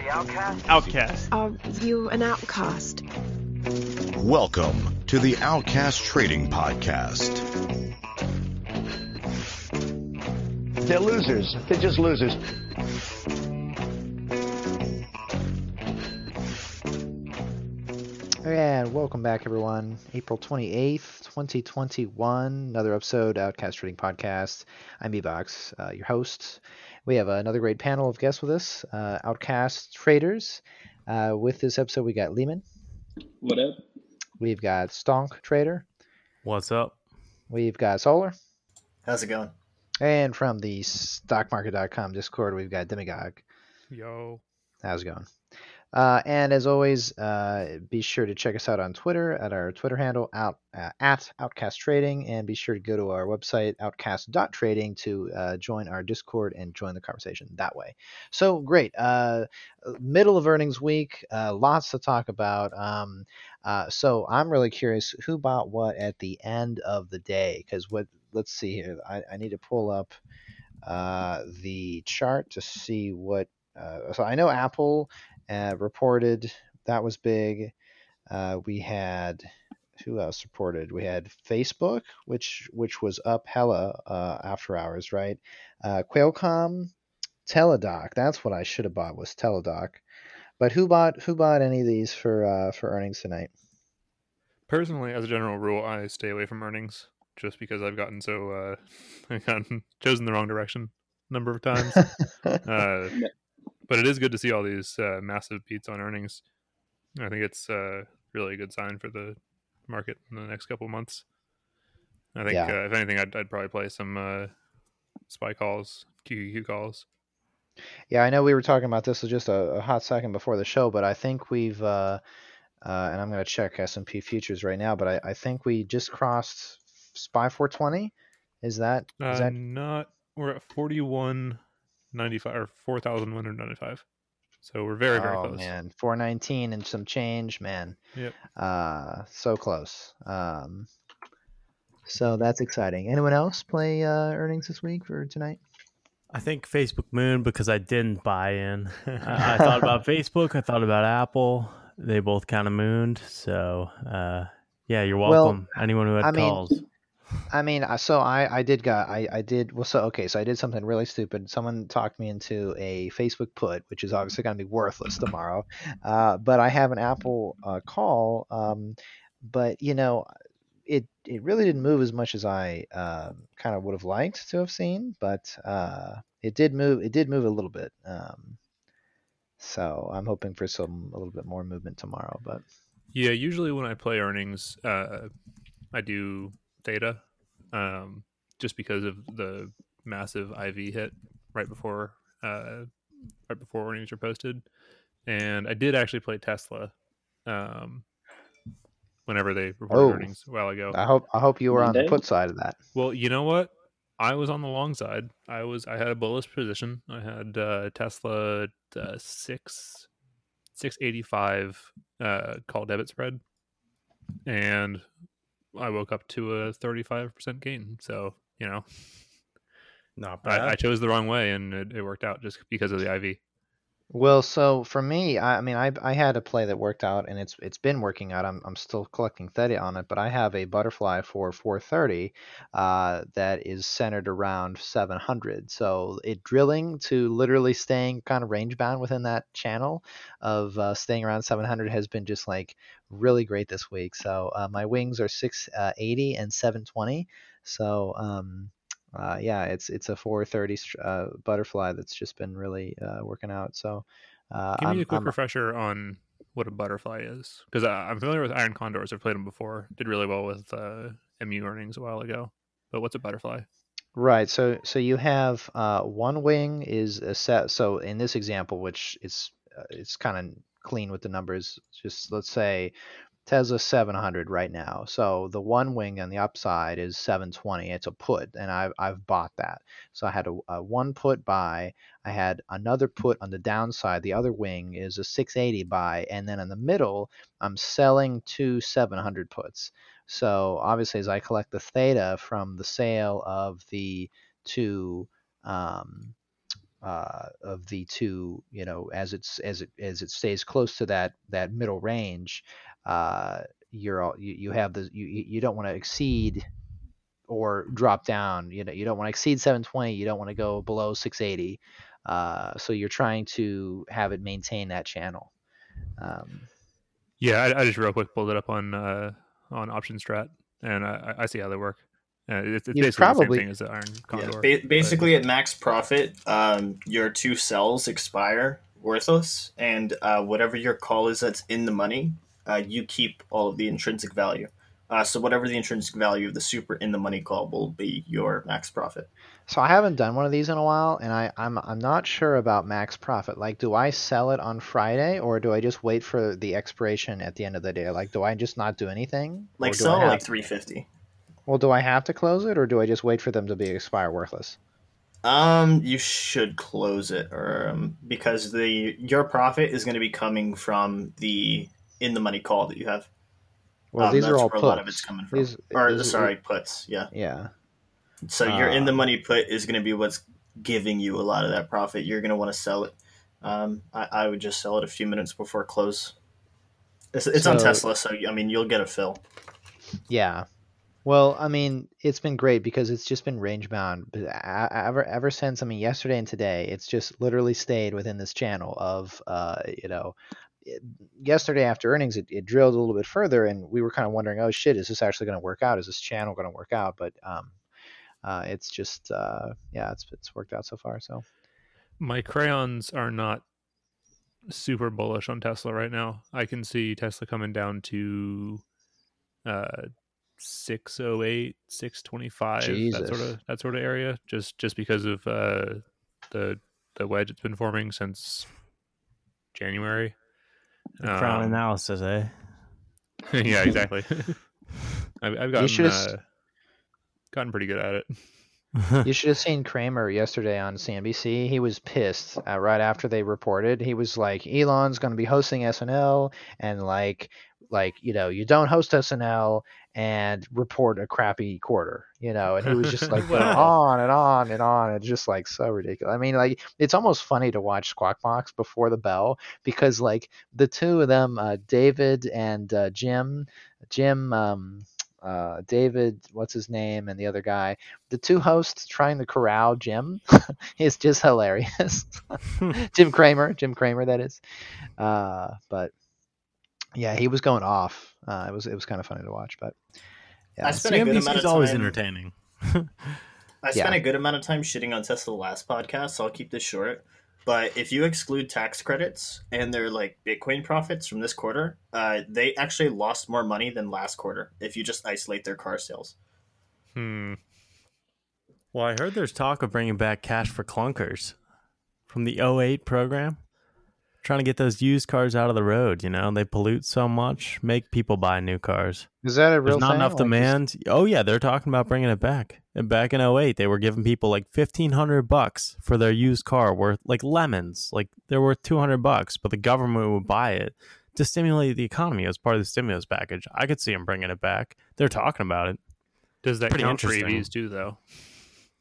The Outcast? Outcast. Are you an outcast? Welcome to the Outcast Trading Podcast. They're losers. They're just losers. And welcome back, everyone. April 28th, 2021. Another episode, Outcast Trading Podcast. I'm B-Box, uh, your host. We have another great panel of guests with us, uh, Outcast Traders. Uh, with this episode, we got Lehman. What up? We've got Stonk Trader. What's up? We've got Solar. How's it going? And from the stockmarket.com Discord, we've got Demigog. Yo. How's it going? Uh, and as always, uh, be sure to check us out on Twitter at our Twitter handle out uh, at Outcast Trading, and be sure to go to our website outcast.trading to uh, join our Discord and join the conversation that way. So great, uh, middle of earnings week, uh, lots to talk about. Um, so I'm really curious who bought what at the end of the day, because what let's see here, I, I need to pull up the chart to see what. so I know Apple uh, reported that was big. Uh, we had who else reported? We had Facebook, which which was up hella uh, after hours, right? Uh, Qualcomm, Teladoc. That's what I should have bought was Teladoc. But who bought who bought any of these for uh, for earnings tonight? Personally, as a general rule, I stay away from earnings just because I've gotten so uh, I've gotten chosen the wrong direction a number of times. uh, but it is good to see all these uh, massive beats on earnings. I think it's uh, really a good sign for the market in the next couple of months. I think, Yeah. uh, if anything, I'd, I'd probably play some uh, SPY calls, QQQ calls. Yeah, I know we were talking about this just a, a hot second before the show, but I think we've uh, uh, and I'm going to check S&P futures right now, but I, I think we just crossed SPY 420. Is that is Uh, that not we're at forty one ninety five or four thousand one hundred ninety five. So we're very very oh close. man, 419 and some change, man. Yep. Uh, so close. Um, so that's exciting. Anyone else play uh, earnings this week for tonight? I think Facebook Moon because I didn't buy in. I, I thought about Facebook. I thought about Apple. They both kind of mooned. So uh, yeah, you're Well, welcome. Anyone who had I mean, calls. I mean, so I I did got I I did well. So okay, so I did something really stupid. Someone talked me into a Facebook put, which is obviously going to be worthless tomorrow. Uh, but I have an Apple uh, call. Um, but you know, it it really didn't move as much as I uh, kind of would have liked to have seen. But uh, it did move. It did move a little bit. Um, so I'm hoping for some a little bit more movement tomorrow. But Yeah, usually when I play earnings, uh, I do theta, um, just because of the massive IV hit right before uh, right before earnings were posted, and I did actually play Tesla, um, whenever they reported Oh. earnings a while ago. I hope I hope you were on the put side of that. Well, you know what? I was on the long side. I was. I had a bullish position. I had uh, Tesla uh, six six eighty five uh, call debit spread, and I woke up to a thirty five percent gain. So you know, Not bad. I, I chose the wrong way, and it, it worked out just because of the IV. Well, so for me, I, I mean, I I had a play that worked out, and it's it's been working out. I'm I'm still collecting theta on it, but I have a butterfly for 430 uh, that is centered around 700. So it drilling to literally staying kind of range bound within that channel of uh, staying around 700 has been just like really great this week. So uh, my wings are 680 and 720. So um, uh, yeah, it's it's a 430 uh, butterfly that's just been really uh, working out. So uh, Give me I'm, a quick I'm- refresher on what a butterfly is, because I'm familiar with iron condors. I've played them before. Did really well with uh, MU earnings a while ago. But what's a butterfly? Right. So so you have uh, one wing is a set. So in this example, which is uh, it's kind of clean with the numbers. Just let's say Tesla 700 right now. So the one wing on the upside is 720. It's a put, and I've I've bought that. So I had a, a one put buy. I had another put on the downside. The other wing is a 680 buy, and then in the middle, I'm selling two 700 puts. So obviously, as I collect the theta from the sale of the two um, uh, of the two, you know, as it's as it as it stays close to that that middle range, uh, you're all you, you have the you you don't want to exceed or drop down. You know, you don't want to exceed 720. You don't want to go below 680. Uh, so you're trying to have it maintain that channel. Um, Yeah, I, I just real quick pulled it up on uh, on OptionStrat, and I, I see how they work. Uh, it's, it's You basically probably- the same thing as the Iron Yeah, Condor. ba- but- basically, at max profit, um, your two cells expire worthless, and uh, whatever your call is that's in the money, uh, you keep all of the intrinsic value. Uh, so whatever the intrinsic value of the super in the money call will be your max profit. so I haven't done one of these in a while, and I, I'm I'm not sure about max profit. Like, do I sell it on Friday, or do I just wait for the expiration at the end of the day? Like, do I just not do anything? Like sell have- like three fifty. Well, do I have to close it, or do I just wait for them to be expire worthless? Um, you should close it, or um, because the your profit is going to be coming from the in the money call that you have. Well, Um, these are that's all where puts. a lot of it's coming from. These- or these- sorry, puts. Yeah. Yeah. So your in the Uh, money put is going to be what's giving you a lot of that profit. You're going to want to sell it. Um, I, I would just sell it a few minutes before close. It's, it's on Tesla, so I mean you'll get a fill. Yeah. Well, I mean, it's been great because it's just been range bound. But ever ever since, I mean, yesterday and today, it's just literally stayed within this channel of, uh, you know, it, yesterday after earnings, it, it drilled a little bit further, and we were kind of wondering, oh shit, is this actually going to work out? Is this channel going to work out? But um, uh, it's just, uh, yeah, it's it's worked out so far. So My crayons are not super bullish on Tesla right now. I can see Tesla coming down to uh 608 625 that sort of that sort of area just just because of uh the the wedge it's been forming since January. The crown Um, analysis, eh? yeah, exactly. I've, I've gotten uh, gotten pretty good at it. you should have seen Cramer yesterday on CNBC. He was pissed uh, right after they reported. He was like, "Elon's going to be hosting SNL, and like, like you know, you don't host SNL and report a crappy quarter, you know." And he was just like Wow. on and on and on. It's just like so ridiculous. I mean, like, it's almost funny to watch Squawk Box before the bell because like the two of them, uh, David and uh, Jim, Jim. Um, uh, David, what's his name, and the other guy, the two hosts trying to corral Jim is just hilarious. Jim Cramer, Jim Cramer, that is. Uh, but yeah, he was going off. Uh, it was it was kind of funny to watch, but yeah. I spent a good amount of is always entertaining. I spent Yeah. a good amount of time shitting on Tesla last podcast, so I'll keep this short. But if you exclude tax credits and their like Bitcoin profits from this quarter, uh, they actually lost more money than last quarter. If you just isolate their car sales, Hmm. Well, I heard there's talk of bringing back cash for clunkers from the 08 program. Trying to get those used cars out of the road, you know, they pollute so much, make people buy new cars. is that a real There's not thing? enough Like, is- demand. Oh yeah, they're talking about bringing it back. And back in 08, they were giving people like 1500 bucks for their used car worth like lemons. Like they're worth 200 bucks, but the government would buy it to stimulate the economy as part of the stimulus package. I could see them bringing it back. They're talking about it. Does that Pretty count for interesting. EVs too, though?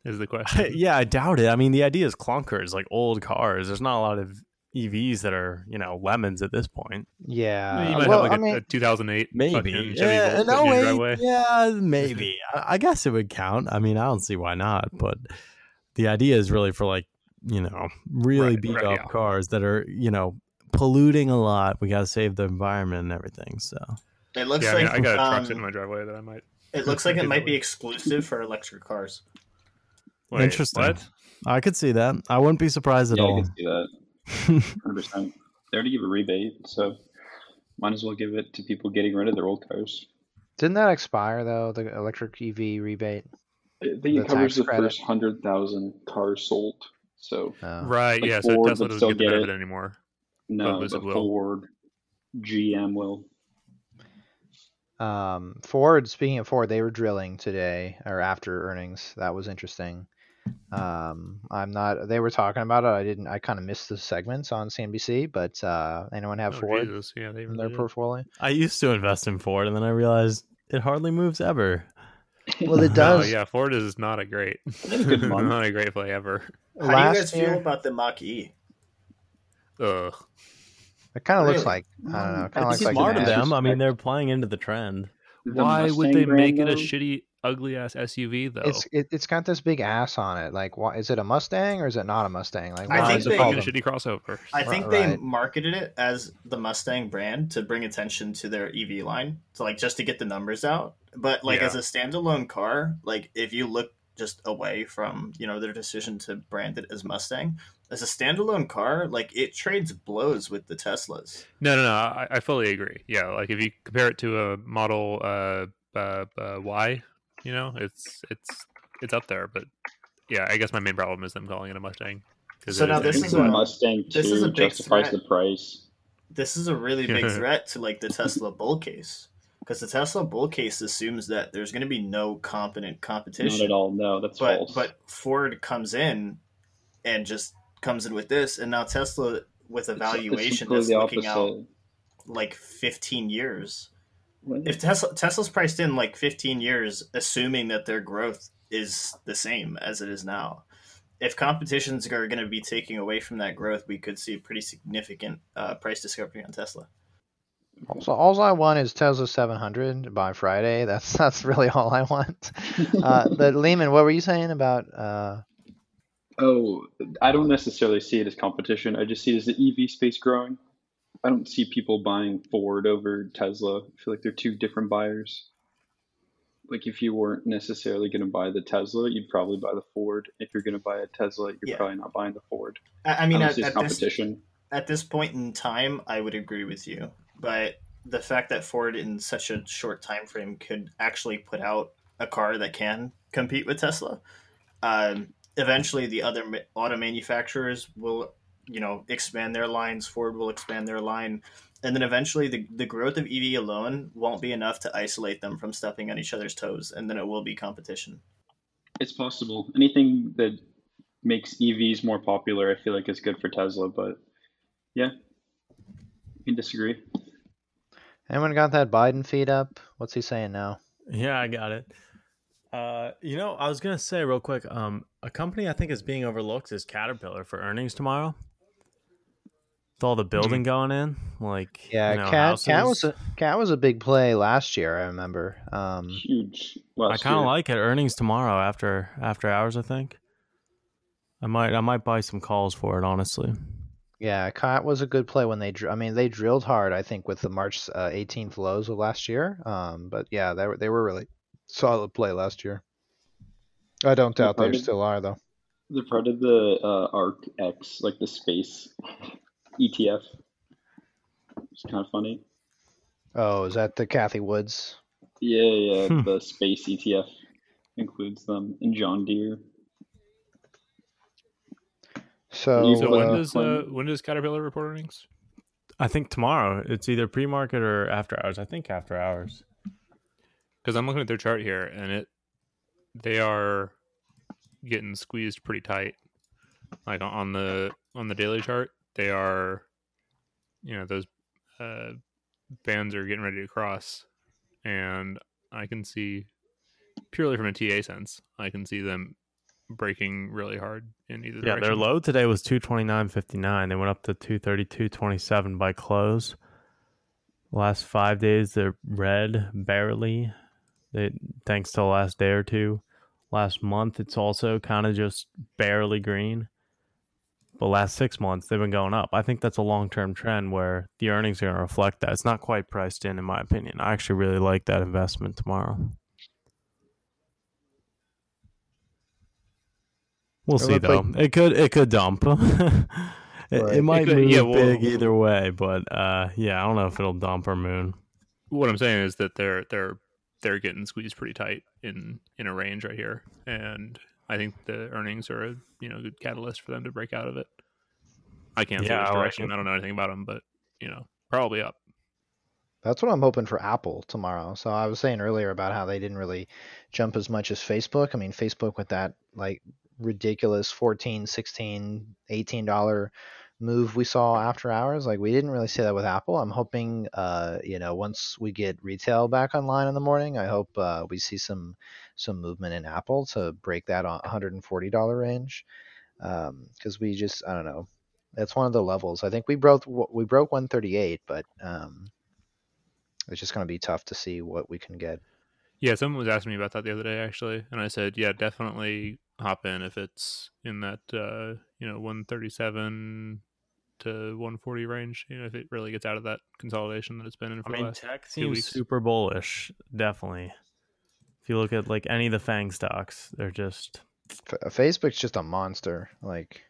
Is the question. yeah, I doubt it. I mean, the idea is clunkers, like old cars. There's not a lot of EVs that are, you know, lemons at this point. Yeah. you might well, have like I a, mean, a 2008 Maybe. Chevy Yeah, Volt no in way. Yeah, maybe. I I guess it would count. I mean, I don't see why not. But the idea is really for like, you know, really Right, beat right, up yeah. cars that are, you know, polluting a lot. We got to save the environment and everything. So it looks Yeah, I, mean, like I got a truck um, sitting in my driveway that I might. it looks like it might be exclusive for electric cars. Interesting. What? I could see that. I wouldn't be surprised at yeah, I all. Can see. Hundred percent. They already give a rebate, so might as well give it to people getting rid of their old cars. didn't that expire though? The electric EV rebate. I think The it covers the credit. first hundred thousand cars sold. So Oh. Right. Like yeah. So Ford Tesla doesn't still get the benefit it. anymore. no, Lizard but. Ford, GM will. Um, Ford. Speaking of Ford, they were drilling today or after earnings. That was interesting. Um, I'm not. They were talking about it. I didn't. I kind of missed the segments on CNBC. But uh, anyone have Oh, Ford Jesus. Yeah, they in their did. portfolio? I used to invest in Ford, and then I realized it hardly moves ever. Well, it No, does. yeah, Ford is not a great, had a good not a great play ever. How do you guys year, feel about the Mach E? Ugh. it kind of looks Really? like I don't know, kind of looks like smart an of them. I mean, they're playing into the trend. The Why would they make it a shitty, ugly ass SUV though? It's it, it's got this big ass on it. Like, why is it a Mustang or is it not a Mustang? Like, I why think is it they- fucking called a a- shitty crossover. I think Right, they marketed it as the Mustang brand to bring attention to their EV line, so like just to get the numbers out. But like Yeah. as a standalone car, like if you look just away from you know their decision to brand it as Mustang, as a standalone car, like it trades blows with the Teslas. No, no, no. I, I fully agree. Yeah, like if you compare it to a Model uh, uh, uh, Y, you know, it's it's it's up there. But yeah, I guess my main problem is them calling it a Mustang. 'cause So now I this is a- Mustang this too is a big justifies threat. the price. This is a really big threat to like the Tesla bull case because the Tesla bull case assumes that there's going to be no competent Not competition. at all. No, that's but false. but Ford comes in and just comes in with this, and now Tesla with a It's- it's that's looking out like 15 years. What? If Tesla Tesla's priced in like 15 years, assuming that their growth is the same as it is now. If competitions are going to be taking away from that growth, we could see a pretty significant uh, price discovery on Tesla. So all I want is Tesla 700 by Friday. That's that's really all I want. Uh, but Lehman, what were you saying about? Uh, Oh, I don't necessarily see it as competition. I just see it as the EV space growing. I don't see people buying Ford over Tesla. I feel like they're two different buyers. Like if you weren't necessarily going to buy the Tesla, you'd probably buy the Ford. If you're going to buy a Tesla, you're Yeah. probably not buying the Ford. I, I mean, at, see it as at this competition. at this point in time, I would agree with you. But the fact that Ford, in such a short time frame, could actually put out a car that can compete with Tesla, um, eventually the other auto manufacturers will, you know, expand their lines. Ford will expand their line, and then eventually the the growth of EV alone won't be enough to isolate them from stepping on each other's toes, and then it will be competition. It's possible. Anything that makes EVs more popular, I feel like is good for Tesla. But yeah, you can disagree. anyone got that Biden feed up? What's he saying now? Yeah, I got it. Uh, you know, I was gonna say real quick. Um, a company I think is being overlooked is Caterpillar for earnings tomorrow. With all the building going in, like Yeah, you know, Cat Cat was a Cat was a big play last year. I remember. Um, Huge. I kind of like it. Earnings tomorrow after after hours. I think. I might I might buy some calls for it. Honestly. yeah, Cat was a good play when they. dr- I mean, they drilled hard. I think with the March uh, 18th lows of last year. Um, but yeah, they were they were really solid play last year. I don't doubt they still are though. They're part of the uh, ARK X, like the space ETF. It's kind of funny. Oh, is that the Cathie Woods? Yeah, yeah. Hmm. The space ETF includes them and John Deere. So, So when uh, does uh, when- when does Caterpillar report earnings? I think tomorrow it's either pre-market or after hours. I think after hours. Because I'm looking at their chart here, and it they are getting squeezed pretty tight. Like on- on the on the daily chart, they are, you know, those uh, bands are getting ready to cross, and I can see purely from a TA sense, I can see them breaking really hard in either Yeah, direction. their low today was 229.59. They went up to 232.27 by close. Last five days, they're red barely. They thanks to the last day or two. Last month, it's also kind of just barely green. But last six months, they've been going up. I think that's a long term trend where the earnings are going to reflect that. It's not quite priced in, in my opinion. I actually really like that investment tomorrow. We'll It see though. like- It could it could dump. it, Right. it might could- move yeah, well- big either way, but uh, yeah, I don't know if it'll dump or moon. what I'm saying is that they're they're they're getting squeezed pretty tight in in a range right here, and I think the earnings are a you know good catalyst for them to break out of it. I can't say Yeah, which I like direction. it. I don't know anything about them, but you know probably up. That's what I'm hoping for Apple tomorrow. So I was saying earlier about how they didn't really jump as much as Facebook. I mean, Facebook with that like ridiculous 14, 16, 18 dollar move we saw after hours, like we didn't really see that with Apple. I'm hoping uh, you know, once we get retail back online in the morning, I hope uh, we see some some movement in Apple to break that $140 range. because we just I don't know. That's one of the levels. I think we broke we broke 138, but um, it's just going to be tough to see what we can get. Yeah, someone was asking me about that the other day actually, and I said, yeah, definitely hop in if it's in that uh, you know 137 to 140 range. You know, if it really gets out of that consolidation that it's been in for I the mean, last tech seems super bullish. Definitely. If you look at like any of the Fang stocks, they're just F- uh, Facebook's just a monster. Like,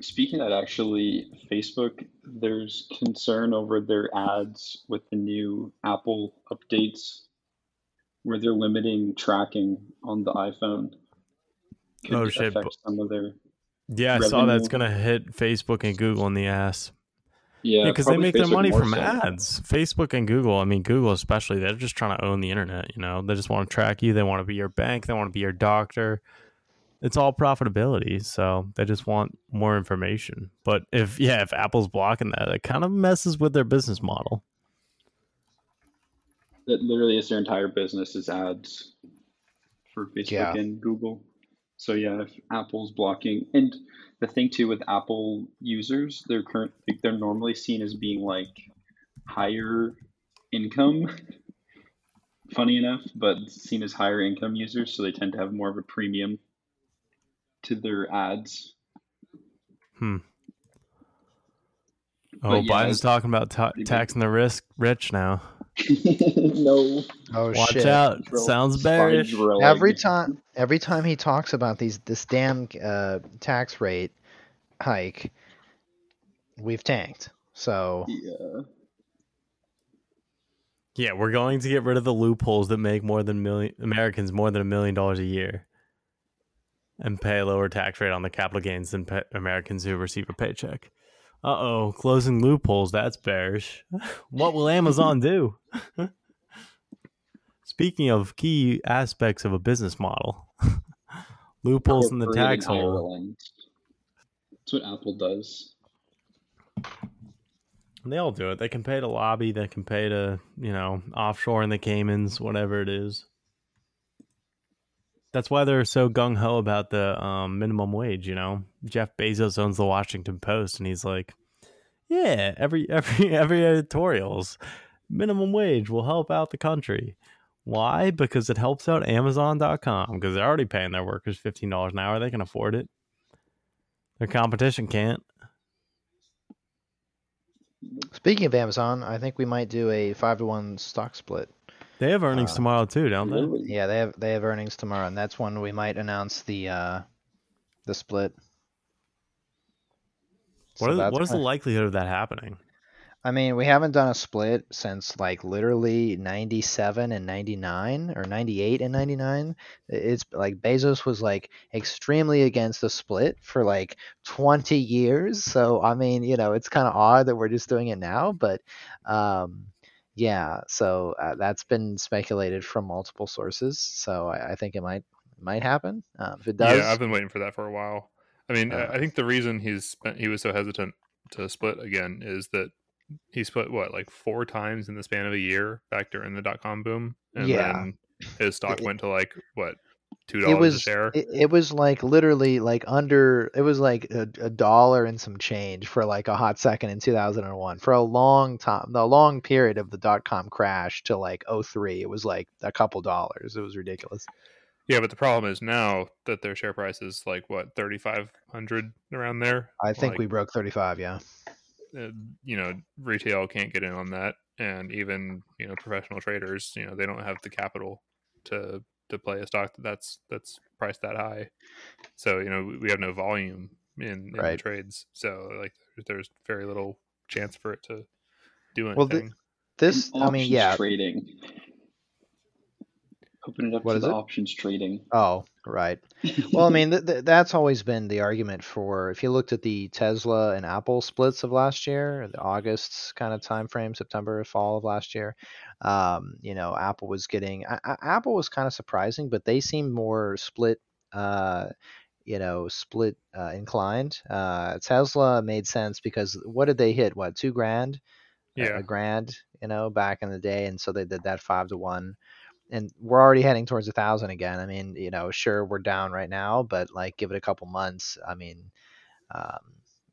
Speaking of that, actually, Facebook, there's concern over their ads with the new Apple updates where they're limiting tracking on the iPhone. Could Oh, shit, some of their yeah. I saw that's Revenue. gonna hit Facebook and Google in the ass. Yeah, Yeah, because they probably make their money from so. ads. Facebook and Google. I mean, Google especially. They're just trying to own the internet. You know, they just want to track you. They want to be your bank. They want to be your doctor. It's all profitability. So they just want more information. But if yeah, if Apple's blocking that, it kind of messes with their business model. That literally is their entire business is ads for Facebook Yeah. and Google. So yeah, if Apple's blocking, and the thing too with Apple users, they're current, like, they're normally seen as being like higher income. Funny enough, but seen as higher income users, so they tend to have more of a premium to their ads. Hmm. Oh, yeah, Biden's talking about ta- taxing the risk rich now. no, oh Watch shit! out! Drill- Sounds spine bearish. Every time, every time he talks about these this damn uh, tax rate hike, we've tanked. So Yeah. Yeah, we're going to get rid of the loopholes that make more than million Americans more than a million dollars a year, and pay a lower tax rate on the capital gains than pa Americans who receive a paycheck. Uh oh, closing loopholes. That's bearish. what will Amazon do? Speaking of key aspects of a business model, loopholes in the tax hole. That's what Apple does. They all do it. They can pay to lobby. They can pay to, you know, offshore in the Caymans, whatever it is. That's why they're so gung ho about the um, minimum wage. You know, Jeff Bezos owns the Washington Post, and he's like, "Yeah, every every every editorials, minimum wage will help out the country." Why? Because it helps out Amazon.com because they're already paying their workers fifteen dollars an hour. They can afford it. Their competition can't. speaking of Amazon, I think we might do a five to one stock split. They have earnings Uh, tomorrow too, don't they? Yeah, they have they have earnings tomorrow, and that's when we might announce the uh, the split. What, So is, what is the likelihood of that happening? I mean, we haven't done a split since like literally 97 and 99 or 98 and 99. It's like Bezos was like extremely against the split for like 20 years. So, I mean, you know, it's kind of odd that we're just doing it now, but um yeah, so uh, that's been speculated from multiple sources. So, I, I think it might might happen. Um, if it does, Yeah, I've been waiting for that for a while. I mean, Uh, I think the reason he's spent, he was so hesitant to split again is that he split what like four times in the span of a year back during the dot com boom, and Yeah. then his stock went to like what two it dollars a was share. it, it was like literally like under it was like a, a dollar and some change for like a hot second in 2001 for a long time the long period of the dot com crash to like 03 it was like a couple dollars it was ridiculous yeah, but the problem is now that their share price is like what thirty five hundred around there. i think like, we broke 35 yeah uh, you know retail can't get in on that and even you know professional traders you know they don't have the capital to to play a stock that's that's priced that high so you know we- we have no volume in, in the Right. trades so like there's very little chance for it to do Well, the- anything this i mean yeah Trading. Open it up What to the it? options trading. oh right. Well i mean th- th- that's always been the argument for if you looked at the tesla and apple splits of last year the august kind of time frame september fall of last year um, you know apple was getting A- A- apple was kind of surprising but they seemed more split uh, you know split uh, inclined. Uh, tesla made sense because what did they hit? What two grand? A- yeah. a grand you know back in the day and so they did that five to one and we're already heading towards a thousand again. I mean, you know, sure we're down right now, but like give it a couple months. I mean, um,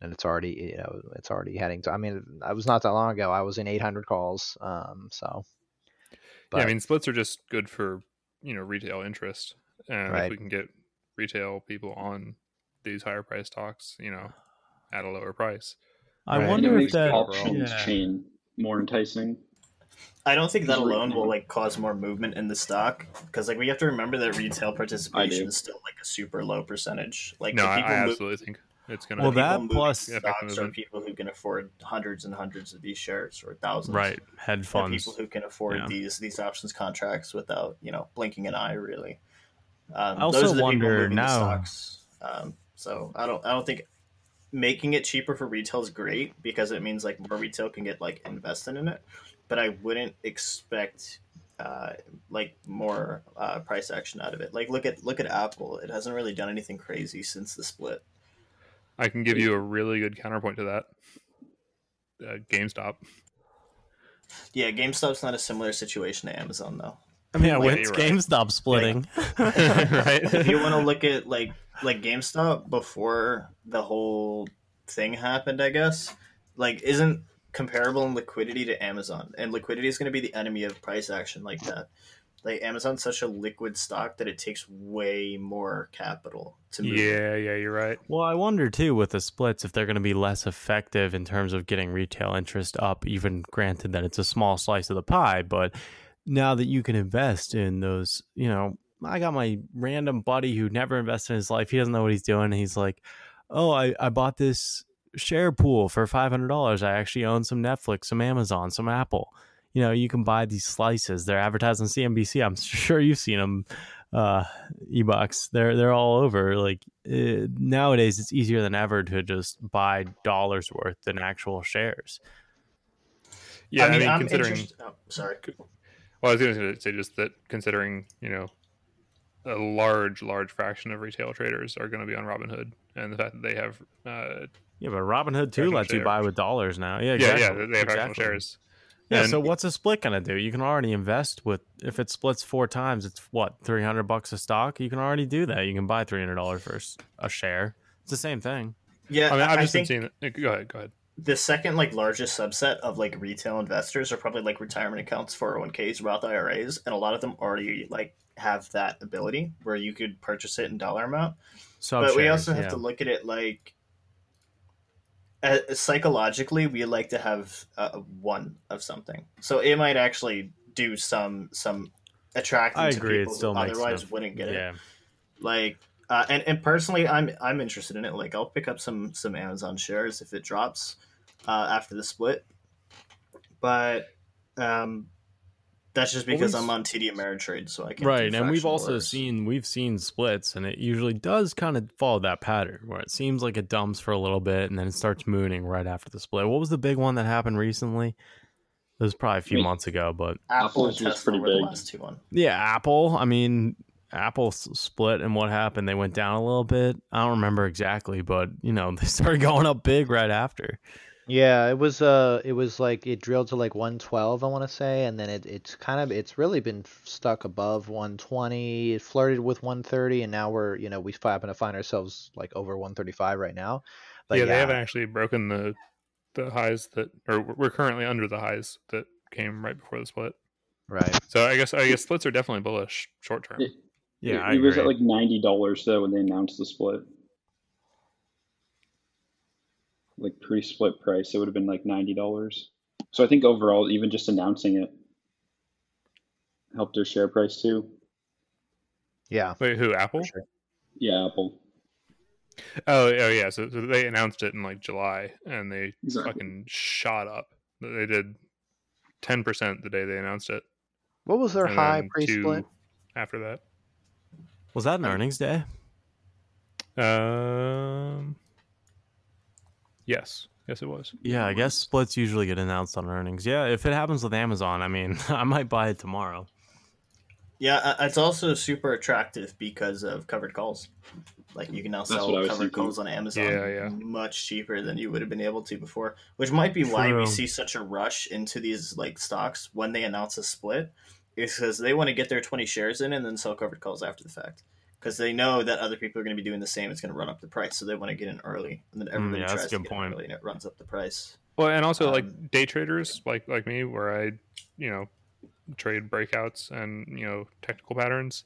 and it's already you know it's already heading to. I mean, I was not that long ago. I was in 800 calls. Um, so. yeah, I mean, splits are just good for you know retail interest, and Right. if we can get retail people on these higher price stocks, you know, at a lower price. I Right. Wonder if that. options yeah. chain more enticing. I don't think that alone will like cause more movement in the stock because like we have to remember that retail participation is still like a super low percentage. Like no, the I, people move- absolutely think it's gonna. Well, the that plus- Yeah, stocks are people who can afford hundreds and hundreds of these shares or thousands. Right, hedge They're funds. people who can afford Yeah. these these options contracts without you know blinking an eye really. Um, I also those are the wonder people the now- stocks. Um, so I don't I don't think making it cheaper for retail is great because it means like more retail can get like invested in it. But I wouldn't expect uh, like more uh, price action out of it. Like look at look at Apple. It hasn't really done anything crazy since the split. I can give you a really good counterpoint to that. Uh, GameStop. Yeah, GameStop's not a similar situation to Amazon though. I mean, Yeah, with you're right. GameStop splitting, right? if you want to look at like like GameStop before the whole thing happened, I guess like isn't comparable in liquidity to Amazon, and liquidity is going to be the enemy of price action like that. Like Amazon's such a liquid stock that it takes way more capital to move. yeah, yeah, you're right. Well, I wonder too with the splits if they're going to be less effective in terms of getting retail interest up, even granted that it's a small slice of the pie. But now that you can invest in those, you know, I got my random buddy who never invested in his life. He doesn't know what he's doing. He's like, oh, I, I bought this share pool for $500. I actually own some Netflix, some Amazon, some Apple. You know, you can buy these slices. They're advertised on CNBC. I'm sure you've seen them uh e-bucks they're they're all over like uh, nowadays it's easier than ever to just buy dollars worth than actual shares Yeah, I mean, I'm considering. oh, sorry. Well, I was going to say just that considering you know a large, large fraction of retail traders are going to be on Robinhood, and the fact that they have uh, yeah but robinhood too Fractional lets you buy with dollars now yeah yeah, exactly. yeah, they have fractional Exactly. shares. yeah And- so what's a split gonna do you can already invest with if it splits four times it's what 300 bucks a stock you can already do that you can buy $300 for a share it's the same thing Yeah, I mean, I've I just been think seeing. Go ahead, go ahead. The second like largest subset of like retail investors are probably like retirement accounts 401ks roth iras and a lot of them already like have that ability where you could purchase it in dollar amount. So but we also have to look at it like uh, psychologically we like to have uh, one of something. So it might actually do some some attracting i to agree people who otherwise wouldn't get it. Like uh, and, and personally i'm i'm interested in it like i'll pick up some some amazon shares if it drops uh, after the split but um that's just because we've- i'm on td ameritrade so i can right do and we've also orders. seen we've seen splits and it usually does kind of follow that pattern where it seems like it dumps for a little bit and then it starts mooning right after the split what was the big one that happened recently it was probably a few Wait. months ago but apple Apple and is just pretty were the big. last two one yeah apple i mean apple split and what happened they went down a little bit i don't remember exactly but you know they started going up big right after Yeah, it was uh it was like it drilled to like 112, I want to say, and then it it's kind of it's really been stuck above 120. It flirted with 130 and now we're, you know, we happen to find ourselves like over 135 right now. But yeah, yeah, they haven't actually broken the the highs that, or we're currently under the highs that came right before the split. right. So I guess I guess splits are definitely bullish short term. Yeah. yeah it, I it was at like ninety dollars though when they announced the split. Like pre-split price, it would have been like ninety dollars. So I think overall, even just announcing it helped their share price too. Yeah. Wait, who? Apple? sure. Yeah, Apple. Oh, oh yeah. So, so they announced it in like July, and they Exactly. fucking shot up. They did ten percent the day they announced it. What was their and high pre-split? After that, was that an earnings day um, yes, yes, it was. yeah i guess splits usually get announced on earnings yeah if it happens with amazon i mean i might buy it tomorrow Yeah, uh, it's also super attractive because of covered calls. Like you can now sell what I was covered calls on Amazon Yeah, yeah. much cheaper than you would have been able to before. Which might be why we see such a rush into these like stocks when they announce a split. Is because they want to get their 20 shares in and then sell covered calls after the fact. Because they know that other people are going to be doing the same. It's going to run up the price, so they want to get in early, and then everybody yeah, that's tries a good to get in early, and it runs up the price. Well, and also Um, like day traders, like like me, where I, you know, trade breakouts and you know technical patterns.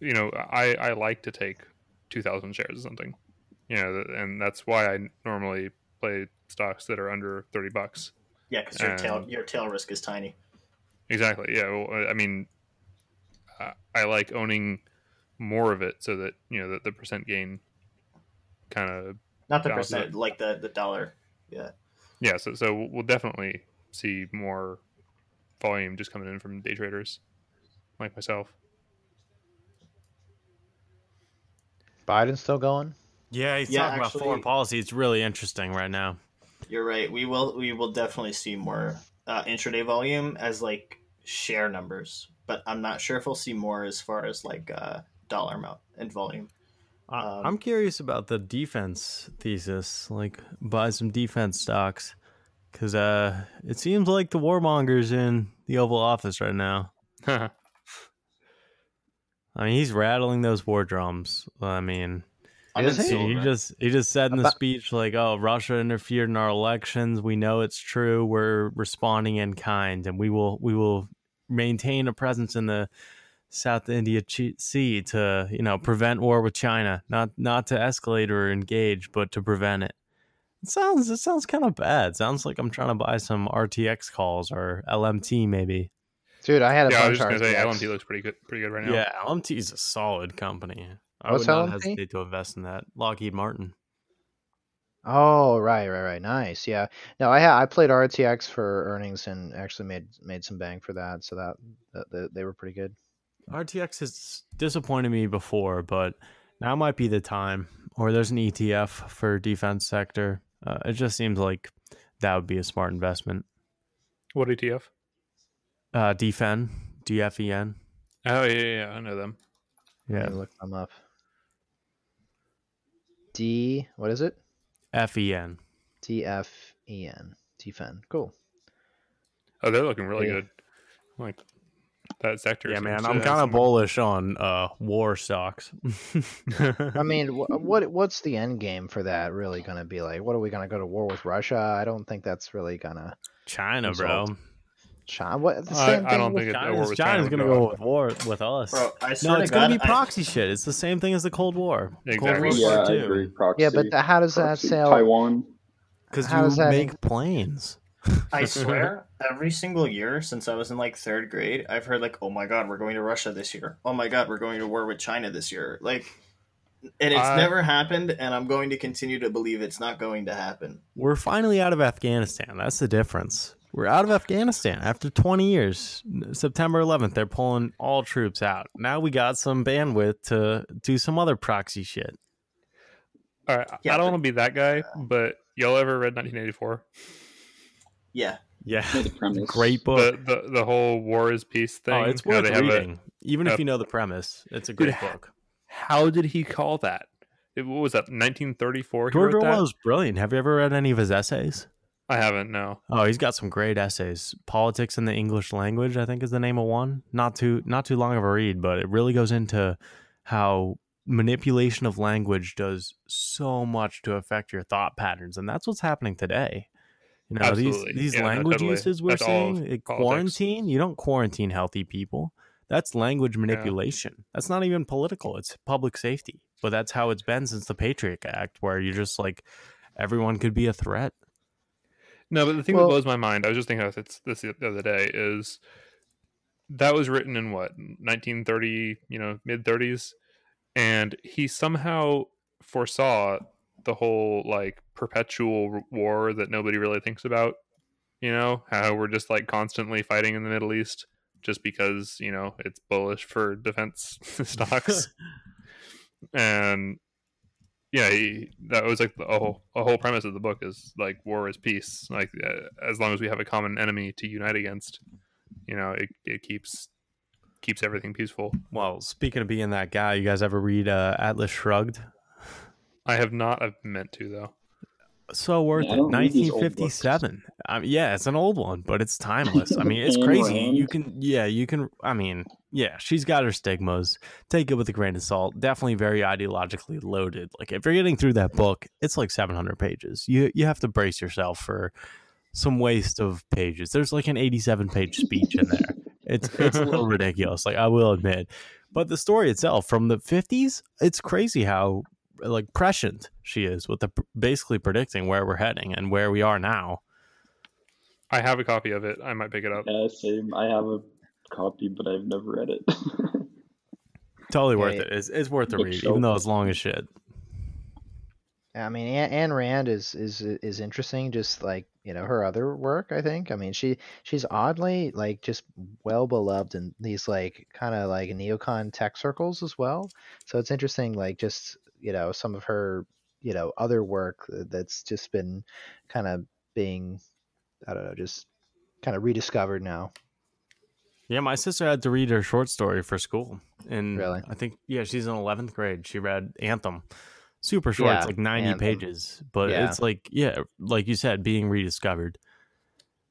You know, I I like to take two thousand shares or something. You know, and that's why I normally play stocks that are under thirty bucks. Yeah, because your tail your tail risk is tiny. Exactly. Yeah. Well, I mean, I, I like owning more of it so that you know that the percent gain kind of Not the percent, it. like the the dollar. Yeah. yeah. So so we'll definitely see more volume just coming in from day traders like myself. Biden's still going. Yeah, he's Yeah, talking about foreign policy. It's really interesting right now. You're right. We will we will definitely see more uh, intraday volume as like share numbers, but I'm not sure if we'll see more as far as like uh, dollar amount and volume. I Um, I'm curious about the defense thesis. Like, buy some defense stocks, because uh, it seems like the warmonger's in the Oval Office right now. I mean, he's rattling those war drums. I mean, I'm Is he? he just he just said in the About- speech like, "Oh, Russia interfered in our elections. We know it's true. We're responding in kind, and we will we will maintain a presence in the South India Sea to you know prevent war with China, not not to escalate or engage, but to prevent it." It sounds it sounds kind of bad. Sounds like I'm trying to buy some RTX calls or LMT maybe. Dude, I had a yeah, I was just of gonna say RTX. LMT looks pretty good, pretty good right now. Yeah, LMT is a solid company. I What's would not LMT? hesitate to invest in that. Lockheed Martin. Oh, right, right, right. Nice. Yeah. No, I ha- I played RTX for earnings and actually made made some bang for that. So that, that, that they were pretty good. RTX has disappointed me before, but now might be the time. Or there's an ETF for defense sector. Uh, it just seems like that would be a smart investment. What ETF? Uh, DFEN, DFEN. Oh yeah, yeah, yeah, I know them. Yeah, look them up. D. What is it? FEN. D F E N. Dfen. Cool. Oh, they're looking really Yeah. good. Like that sector. Yeah, man, I'm kind of bullish on uh, war stocks. I mean, wh- what what's the end game for that really going to be like? What are we going to go to war with Russia? I don't think that's really going to. China, bro. Result. China. What the I- same I thing don't with think it- a war China's, with China gonna go go with war with us. Bro, no, it's to gonna God, be I- proxy shit. It's the same thing as the Cold War. Exactly. Cold War Yeah, I too. Proxy. Yeah, but the, how does that sell? Taiwan. Because you does that make in- planes. I swear, every single year since I was in like third grade, I've heard like, "Oh my God, we're going to Russia this year." Oh my God, we're going to war with China this year. Like, and it's I- never happened, and I'm going to continue to believe it's not going to happen. We're finally out of Afghanistan. That's the difference. We're out of Afghanistan after 20 years. September 11th, they're pulling all troops out. Now we got some bandwidth to do some other proxy shit. All right, Yeah, I don't want to be that guy, but y'all ever read 1984? Yeah, Yeah. The. Great book. The, the the whole war is peace oh, thing. oh, it's how worth they have a- reading. Even a- if you know the premise, it's a great Dude, book. how did he call that? It, what was that? 1934. He George wrote that? Brilliant. Have you ever read any of his essays? I haven't. No. Oh, he's got some great essays. Politics in the English Language, I think, is the name of one. Not too not too long of a read, but it really goes into how manipulation of language does so much to affect your thought patterns, and that's what's happening today. You know, Absolutely. these these Yeah, language totally. uses we're That's seeing. it- quarantine, you don't quarantine healthy people. That's language manipulation. That's not even political. It's public safety. But that's how it's been since the Patriot Act, where you're just like everyone could be a threat. No, but the thing Well- that blows my mind, I was just thinking about this, this the other day, is that was written in what 1930, you know, mid 30s, and he somehow foresaw the whole like perpetual war that nobody really thinks about. You know how we're just like constantly fighting in the Middle East just because you know it's bullish for defense stocks, and yeah, he, that was like the whole, a whole premise of the book is like war is peace. Like uh, as long as we have a common enemy to unite against, you know, it, it keeps keeps everything peaceful. Well, speaking of being that guy, you guys ever read uh, Atlas Shrugged? I have not. I've meant to though. So worth Yeah, it. don't read these old books. 1957. I mean, yeah, it's an old one, but it's timeless. I mean, it's crazy. You can, yeah, you can. I mean, yeah, she's got her stigmas. Take it with a grain of salt. Definitely very ideologically loaded. Like if you're getting through that book, it's like 700 pages. You you have to brace yourself for some waste of pages. There's like an 87 page speech in there. It's it's a little ridiculous. Like I will admit, but the story itself from the 50s, it's crazy how like prescient she is with the basically predicting where we're heading and where we are now. I have a copy of it. I might pick it up. Yeah, same. I have a copy, but I've never read it. Totally Yeah, worth yeah. it. It's, it's worth the read, so even though it's long as shit. I mean, Anne, Anne Rand is is is interesting. Just like you know her other work, I think. I mean, she she's oddly like just well beloved in these like kind of like neocon tech circles as well. So it's interesting, like just you know some of her you know other work uh, that's just been kind of being I don't know, just kind of rediscovered now. Yeah, my sister had to read her short story for school. And Really? I think, yeah, she's in 11th grade. She read Anthem. Super short. Yeah, it's like 90 Anthem. pages. But Yeah. it's like, yeah, like you said, being rediscovered.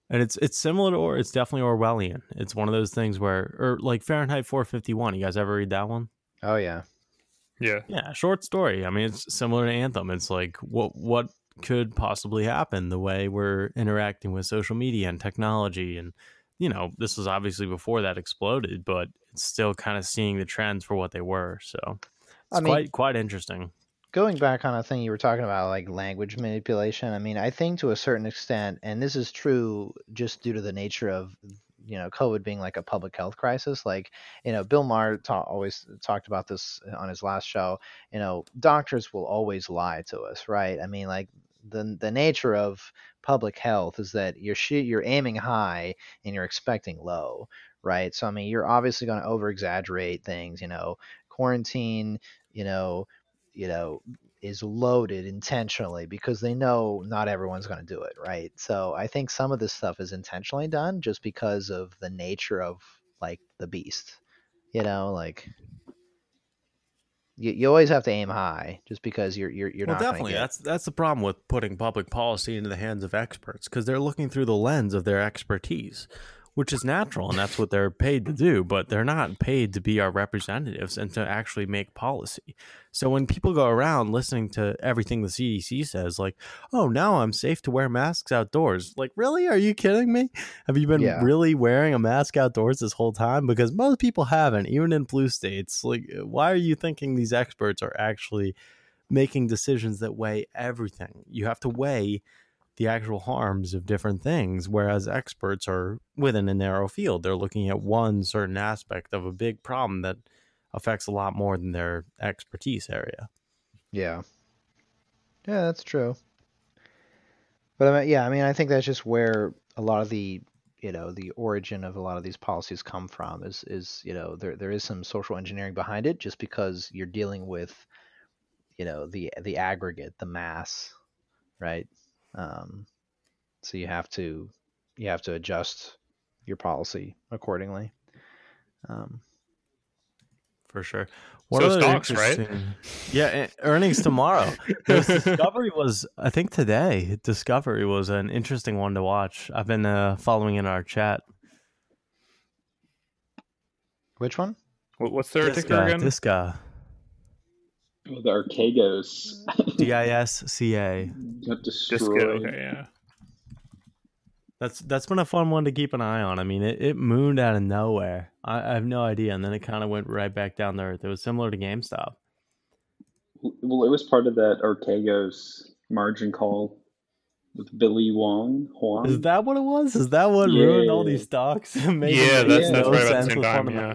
And it's it's similar to, or it's definitely Orwellian. It's one of those things where, or like Fahrenheit 451. You guys ever read that one? Oh yeah, Yeah. Yeah, short story. I mean, it's similar to Anthem. It's like what what could possibly happen the way we're interacting with social media and technology and you know, this was obviously before that exploded, but it's still kind of seeing the trends for what they were. So it's I mean- quite quite interesting. going back on a thing you were talking about, like language manipulation. I mean, I think to a certain extent, and this is true just due to the nature of you know COVID being like a public health crisis. Like you know, Bill Maher ta- always talked about this uh, on his last show. You know, doctors will always lie to us, right? I mean, like the the nature of public health is that you're sh- you're aiming high and you're expecting low, right? So I mean, you're obviously going to over exaggerate things. You know, quarantine. You know, you know is loaded intentionally because they know not everyone's going to do it right so i think some of this stuff is intentionally done just because of the nature of like the beast you know like you, you always have to aim high just because you're you're, you're well, not definitely. get- That's that's the problem with putting public policy into the hands of experts because they're looking through the lens of their expertise, which is natural and that's what they're paid to do. But they're not paid to be our representatives and to actually make policy. So when people go around listening to everything the CDC says, like, "Oh, now I'm safe to wear masks outdoors," like, really? Are you kidding me? Have you been Yeah. really wearing a mask outdoors this whole time? Because most people haven't, even in blue states. Like, why are you thinking these experts are actually making decisions that weigh everything. You have to weigh the actual harms of different things, whereas experts are within a narrow field. They're looking at one certain aspect of a big problem that affects a lot more than their expertise area. Yeah. Yeah, that's true. But I mean, yeah, I mean, I think that's just where a lot of the, you know, the origin of a lot of these policies come from is is, you know, there there is some social engineering behind it just because you're dealing with, you know, the the aggregate, the mass, right? Um so you have to you have to adjust your policy accordingly. Um For sure. So other stocks, right? Yeah, earnings tomorrow. Discovery was, I think today, Discovery was an interesting one to watch. I've been uh, following in our chat. which one? What's their This ticker again? this guy, Oh, the Archegos D I S C A. got Disco. destroyed. Okay, yeah. That's that's been a fun one to keep an eye on. I mean, it, it mooned out of nowhere. I, I have no idea, and then it kind of went right back down to earth. It was similar to GameStop. Well, it was part of that Archegos margin call with Billy Hwang. Hwang. Is that what it was? Is that what ruined all Yeah. these stocks? Yeah, that's- make that's right about the same time, yeah.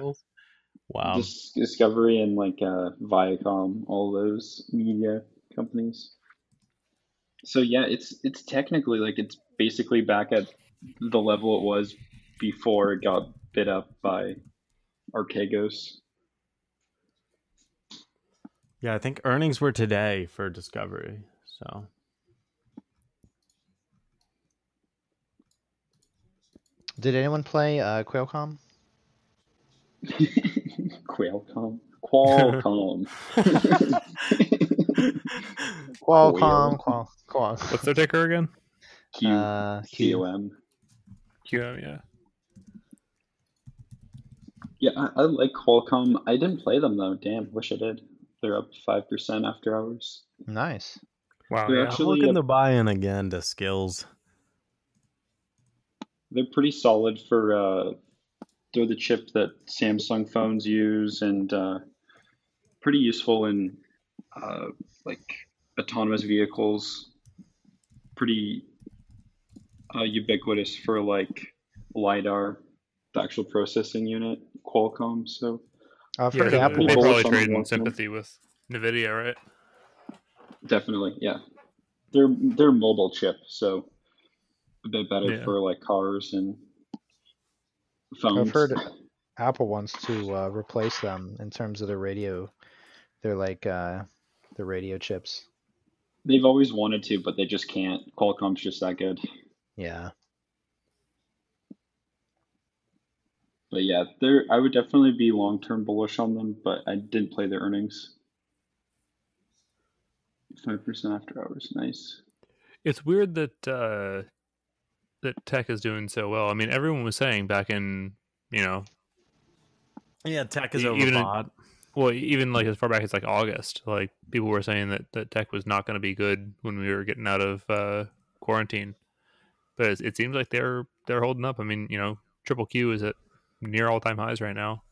Fundamentals? Wow. Dis- Discovery and like uh, Viacom, all those media companies. So yeah, it's it's technically like it's basically back at the level it was before it got bid up by Archegos. Yeah, I think earnings were today for Discovery. So Did anyone play uh, Qualcomm? Qualcomm. Qualcomm. Qualcomm, Qual, Qual, What's their ticker again? Q uh, C Q. O M. QM, yeah. Yeah, I, I like Qualcomm. I didn't play them though. Damn, wish I did. They're up five percent after hours. Nice. Wow. They're Yeah. Actually looking a- to buy in again to skills. They're pretty solid for. Uh, they're the chip that Samsung phones use, and uh, pretty useful in uh, like autonomous vehicles. Pretty uh, ubiquitous for like lidar, the actual processing unit, Qualcomm. So I've Yeah, heard they, Apple. they probably on trade in Qualcomm. sympathy with Nvidia, right? definitely, yeah, they're they're mobile chip, so a bit better Yeah. for like cars and phones. I've heard Apple wants to uh, replace them in terms of the radio. They're like uh, the radio chips. They've always wanted to, but they just can't. Qualcomm's just that good. Yeah. But yeah, they're I would definitely be long term bullish on them, but I didn't play their earnings. Five percent after hours, nice. It's weird that uh, that tech is doing so well. I mean, everyone was saying back in you know, Yeah, tech is even overbought. well, even like as far back as like August, like people were saying that that tech was not going to be good when we were getting out of uh, quarantine. But it, it seems like they're they're holding up. I mean, you know, Triple Q is at near all time highs right now.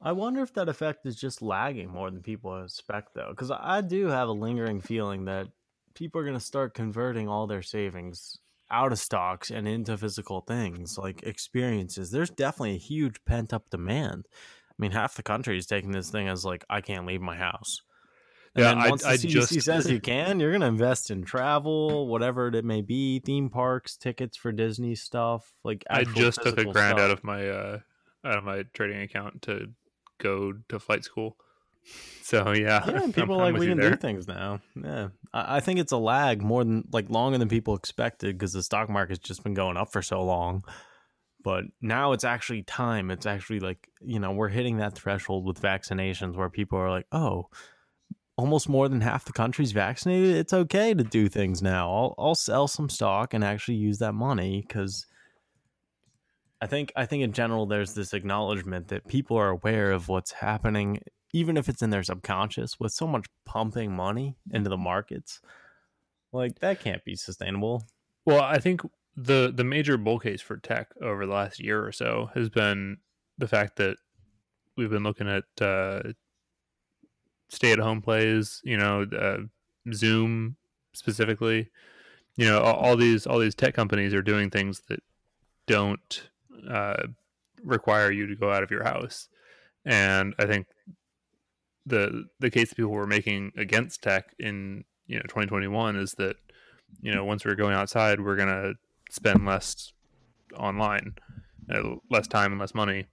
I wonder if that effect is just lagging more than people expect, though, because I do have a lingering feeling that people are going to start converting all their savings out of stocks and into physical things like experiences. There's definitely a huge pent up demand. I mean, half the country is taking this thing as like, I can't leave my house. And Yeah, then I- once the I CDC just- says you can, you're going to invest in travel, whatever it may be, theme parks, tickets for Disney stuff. Like I just took a grand out of my uh, out of my trading account to go to flight school. So yeah, Yeah, and people I'm- are I'm like we can there. do things now. Yeah, I, I think it's a lag more than like longer than people expected because the stock market's just been going up for so long. But now it's actually time. It's actually like you know we're hitting that threshold with vaccinations where people are like, oh, almost more than half the country's vaccinated. It's okay to do things now. I'll I'll sell some stock and actually use that money because. I think I think in general there's this acknowledgement that people are aware of what's happening even if it's in their subconscious with so much pumping money into the markets like that can't be sustainable Well, I think the the major bull case for tech over the last year or so has been the fact that we've been looking at uh, stay at home plays. You know, uh, Zoom specifically. You know, all, all these all these tech companies are doing things that don't uh, require you to go out of your house, and I think the the case people were making against tech in you know 2021 is that you know once we're going outside we're gonna spend less online uh, less time and less money.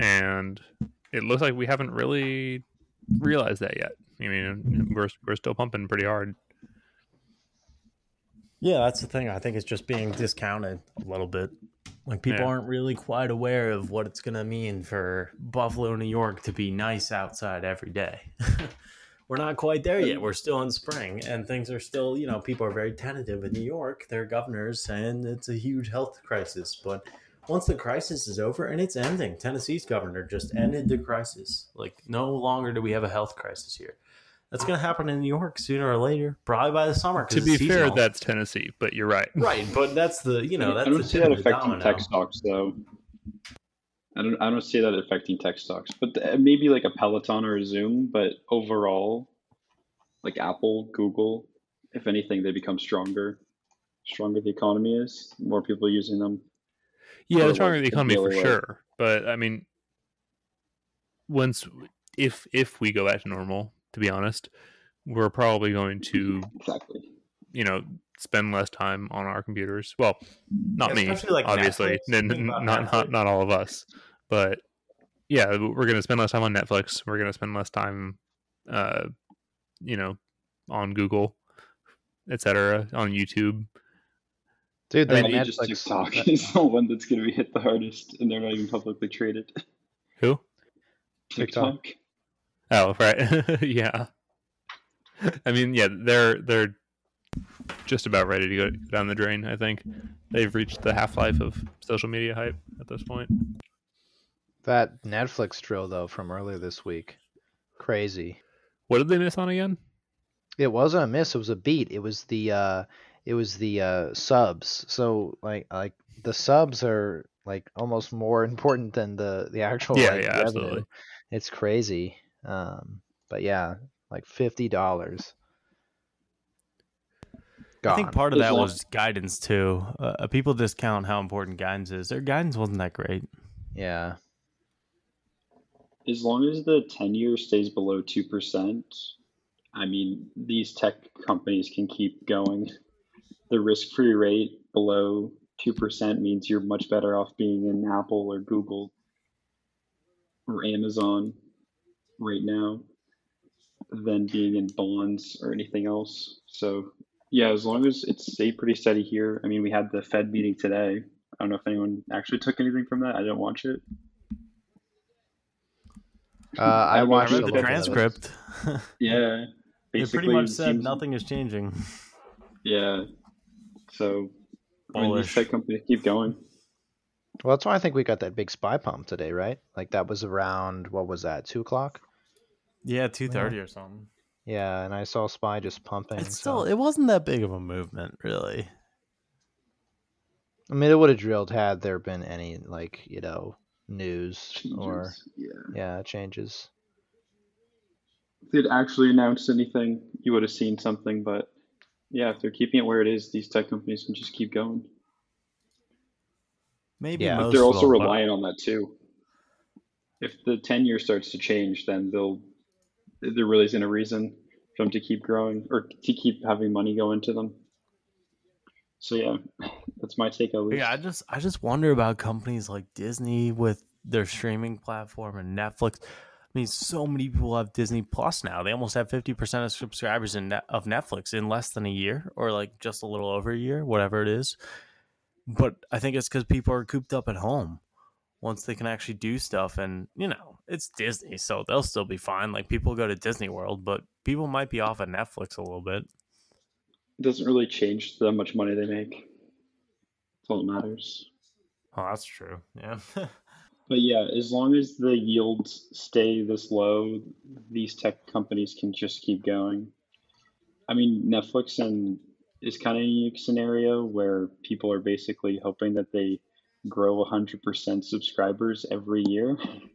And it looks like we haven't really realized that yet. I mean we're, we're still pumping pretty hard. Yeah that's the thing. I think it's just being discounted a little bit like people Yeah. aren't really quite aware of what it's going to mean for buffalo new york to be nice outside every day. We're not quite there yet. We're still in spring and things are still you know people are very tentative in new york. Their governor's saying it's a huge health crisis but once the crisis is over and it's ending tennessee's governor just ended the crisis. Like no longer do we have a health crisis here that's going to happen in new york sooner or later probably by the summer. to be fair that's tennessee but you're right right but that's the you know that's I don't the see tip that affecting domino. tech stocks though. I don't I don't see that affecting tech stocks, but th- maybe like a Peloton or a Zoom. But overall, like Apple, Google, if anything, they become stronger. Stronger the economy is, more people using them. yeah Or, the stronger the the economy for daily life. sure but i mean once if if we go back to normal to be honest we're probably going to Exactly. you know spend less time on our computers well not Yeah, me like, obviously Netflix. N- n- not, Netflix. not not all of us but yeah we're going to spend less time on netflix we're going to spend less time uh you know on google etc on youtube Dude, I mean, Maybe just Netflix. TikTok that- is the one that's going to be hit the hardest, and they're not even publicly traded. who TikTok. TikTok. Oh right yeah I mean, yeah, they're they're just about ready to go down the drain. I think they've reached the half life of social media hype at this point. That Netflix drill though from earlier this week, crazy. What did they miss on again? It wasn't a miss. It was a beat. It was the uh, it was the uh, subs. So like like the subs are like almost more important than the the actual Yeah, like, yeah, revenue. absolutely. It's crazy. Um, but yeah, like fifty dollars. I think part of that was guidance too. Uh, people discount how important guidance is. Their guidance wasn't that great. yeah. As long as the 10 year stays below 2%, I mean, these tech companies can keep going. The risk free rate below 2% means you're much better off being in Apple or Google or Amazon right now than being in bonds or anything else. So, yeah, as long as it's stayed pretty steady here. I mean, we had the Fed meeting today. I don't know if anyone actually took anything from that. I didn't watch it. Uh, I I read watched the the little bit of it. transcript. Yeah. it Basically, pretty much said seems- nothing is changing. Yeah. So, I mean, these Bullish. tech companies keep going. Well, that's why I think we got that big SPY pump today, right? Like that was around what was that, two o'clock? Yeah, two thirty or something. Yeah, and I saw SPY just pumping. It's so- still it wasn't that big of a movement, really. I mean, it would have drilled had there been any like you know news or yeah. yeah changes. If they'd actually announced anything, you would have seen something. But yeah, if they're keeping it where it is, these tech companies can just keep going. Maybe Yeah. But But they're also relying on that too. If the ten year starts to change, then they'll there really isn't a reason for them to keep growing or to keep having money go into them. So yeah, that's my take at least. Yeah, I just I just wonder about companies like Disney with their streaming platform and Netflix. I mean, so many people have Disney Plus now. They almost have fifty percent of subscribers in net, of Netflix in less than a year, or like just a little over a year, whatever it is. But I think it's because people are cooped up at home. Once they can actually do stuff, and you know, it's Disney, so they'll still be fine. Like people go to Disney World, but people might be off of Netflix a little bit. It doesn't really change how much money they make. That's all that matters. Oh, that's true. Yeah. But yeah, as long as the yields stay this low, these tech companies can just keep going. I mean, Netflix and is kind of a unique scenario where people are basically hoping that they grow 100% subscribers every year,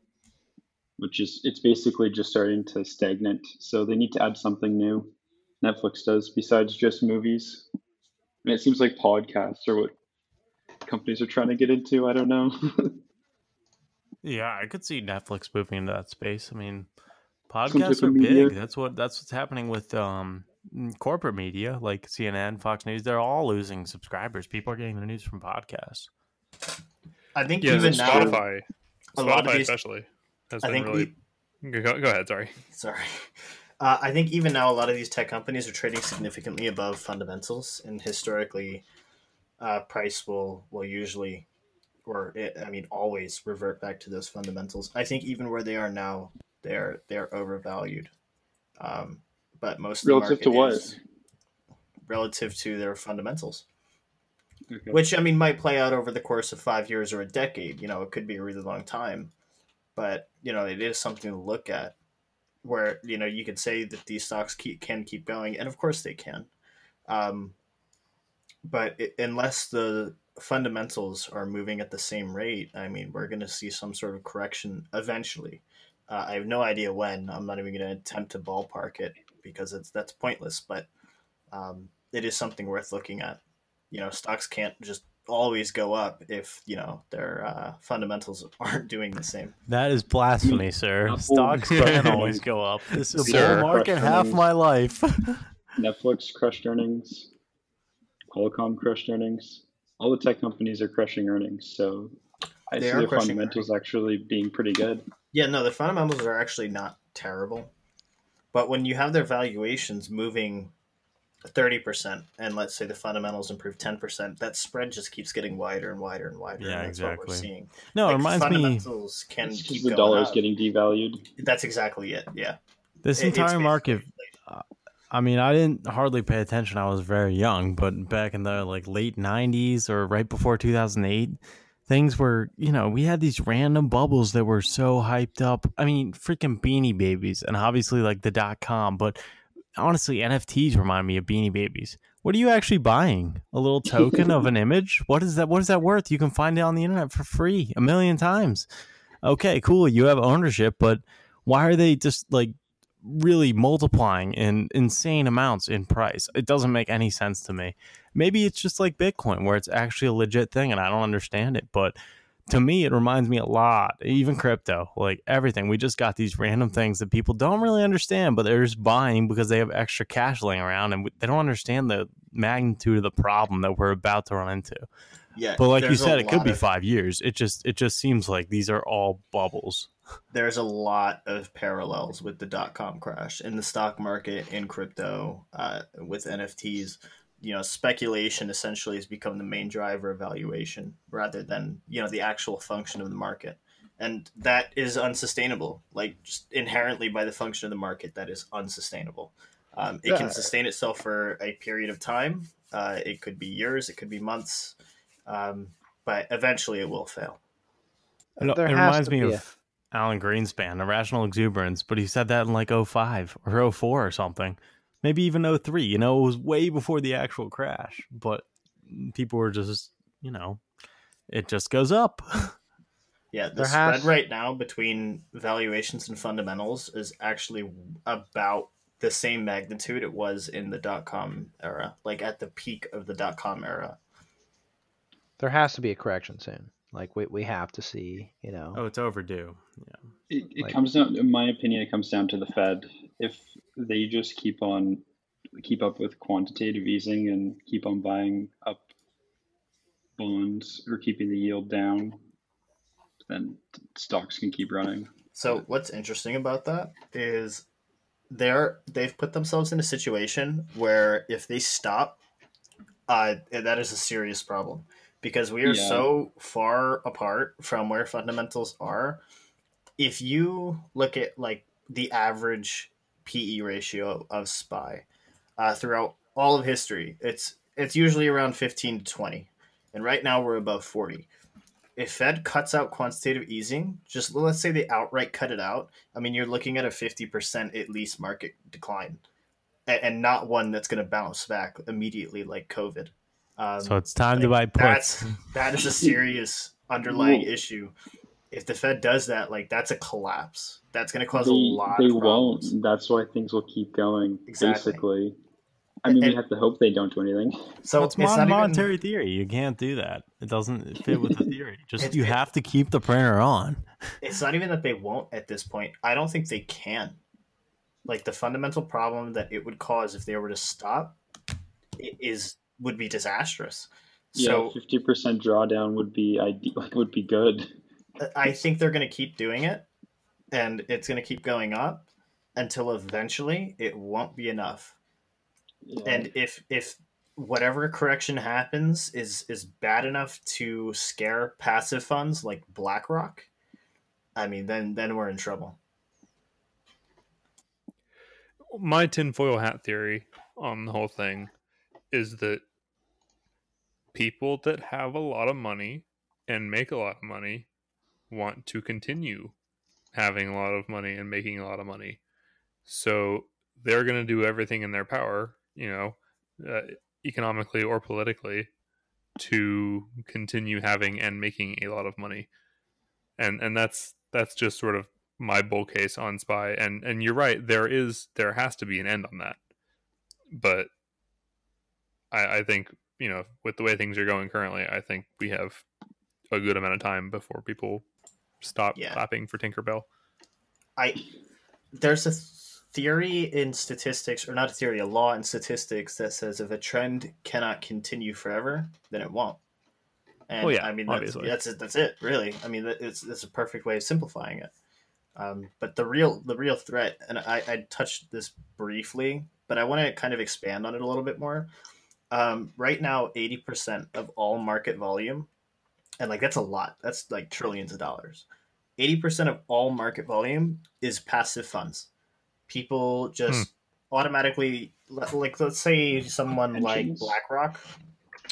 which is it's basically just starting to stagnate. So they need to add something new. Netflix does besides just movies. And it seems like podcasts are what companies are trying to get into. I don't know. Yeah, I could see Netflix moving into that space. I mean, podcasts of are media. big. That's what that's what's happening with um corporate media like CNN, Fox News. They're all losing subscribers. People are getting their news from podcasts. I think Yeah, even so now, Spotify, a lot of Spotify these- especially has I been think really. Go, go ahead. Sorry. sorry. Uh, I think even now, a lot of these tech companies are trading significantly above fundamentals, and historically, uh, price will will usually, or it, I mean, always revert back to those fundamentals. I think even where they are now, they're they're overvalued. Um, but most of the Relative to what? relative to their fundamentals, Okay. which I mean might play out over the course of five years or a decade. You know, it could be a really long time, but you know, it is something to look at where you know you could say that these stocks keep, can keep going, and of course they can. Um, but it, unless the fundamentals are moving at the same rate, I mean, we're going to see some sort of correction eventually. Uh, I have no idea when. I'm not even going to attempt to ballpark it because it's that's pointless. But um, it is something worth looking at. You know, stocks can't just always go up if you know their uh, fundamentals aren't doing the same. That is blasphemy, sir. Stocks can always go up. This is a Sir. bull market half Crushing. my life. Netflix crushed earnings. Qualcomm crushed earnings. All the tech companies are crushing earnings. So I They see are their crushing fundamentals actually being pretty good. Yeah, no, the fundamentals are actually not terrible. But when you have their valuations moving 30% and let's say the fundamentals improve 10%, that spread just keeps getting wider and wider and wider. Yeah, and that's what we're exactly. seeing. no, it Like, reminds me. fundamentals can It's keep the dollar is getting devalued. That's exactly it. Yeah. This It- entire market, basically- uh, I mean, I didn't hardly pay attention. I was very young, but back in the like late '90s or right before 2008, things were, you know, we had these random bubbles that were so hyped up. I mean, freaking Beanie Babies, and obviously like the dot com, but honestly, NFTs remind me of Beanie Babies. What are you actually buying? A little token of an image? What is that? What is that worth? You can find it on the internet for free a million times. Okay, cool. You have ownership, but why are they just like really multiplying in insane amounts in price. It doesn't make any sense to me. Maybe it's just like Bitcoin where it's actually a legit thing and I don't understand it, but to me it reminds me a lot, even crypto, like everything. We just got these random things that people don't really understand, but they're just buying because they have extra cash laying around and they don't understand the magnitude of the problem that we're about to run into. Yeah, But like you said, it could lot be of- 5 years. It just it just seems like these are all bubbles. there's a lot of parallels with the dot com crash in the stock market, in crypto, uh, with NFTs. You know, speculation essentially has become the main driver of valuation rather than you know the actual function of the market, and that is unsustainable. Like just inherently by the function of the market, that is unsustainable. Um, it Yeah. can sustain itself for a period of time. Uh, it could be years, it could be months, um, but eventually it will fail. It, There it reminds me be of Alan Greenspan, Irrational Exuberance, but he said that in like 05 or 04 or something. Maybe even 03. You know, it was way before the actual crash, but people were just, you know, it just goes up. Yeah, the There spread has- right now between valuations and fundamentals is actually about the same magnitude it was in the dot com era, like at the peak of the dot com era. There has to be a correction soon. Like we we have to see, you know. oh, it's overdue. Yeah. It, it Like- comes down, in my opinion, it comes down to the Fed. If they just keep on, keep up with quantitative easing and keep on buying up bonds or keeping the yield down, then stocks can keep running. So what's interesting about that is they're they've put themselves in a situation where if they stop, uh, that is a serious problem because we are Yeah. so far apart from where fundamentals are. If you look at like the average PE ratio of SPY uh, throughout all of history, it's it's usually around fifteen to twenty, and right now we're above forty if Fed cuts out quantitative easing, just let's say they outright cut it out, I mean, you're looking at a 50% at least market decline and, and not one that's going to bounce back immediately like COVID. Um, So it's time to buy puts. That's, that is a serious underlying issue. If the Fed does that, like that's a collapse. That's going to cause they a lot they of won't. That's why things will keep going. Exactly. Basically, I mean, we have to hope they don't do anything. So it's, it's not even- monetary theory. You can't do that. It doesn't fit with the theory. Just It- you it- have to keep the printer on. it's not even that they won't at this point. I don't think they can. Like the fundamental problem that it would cause if they were to stop i- is would be disastrous. Yeah, So fifty percent drawdown would be ide- like would be good. I think they're going to keep doing it, and it's going to keep going up until eventually it won't be enough. Yeah. And if if whatever correction happens is is bad enough to scare passive funds like BlackRock, I mean, then then we're in trouble. my tinfoil hat theory on the whole thing is that people that have a lot of money and make a lot of money want to continue having a lot of money and making a lot of money. So they're going to do everything in their power, you know, uh, economically or politically to continue having and making a lot of money. And and that's that's just sort of my bull case on SPY and and you're right there is there has to be an end on that but i i think you know with the way things are going currently i think we have a good amount of time before people stop Yeah. clapping for tinkerbell I there's a theory in statistics, or not a theory, a law in statistics that says if a trend cannot continue forever, then it won't. And Well, yeah, I mean that's, obviously. that's it. That's it, really. I mean, that- it's it's a perfect way of simplifying it. Um, but the real the real threat, and I, I touched this briefly, but I want to kind of expand on it a little bit more. Um, right now, eighty percent of all market volume, and like that's a lot. That's like trillions of dollars. 80% of all market volume is passive funds. People just hmm. automatically like let's say someone like BlackRock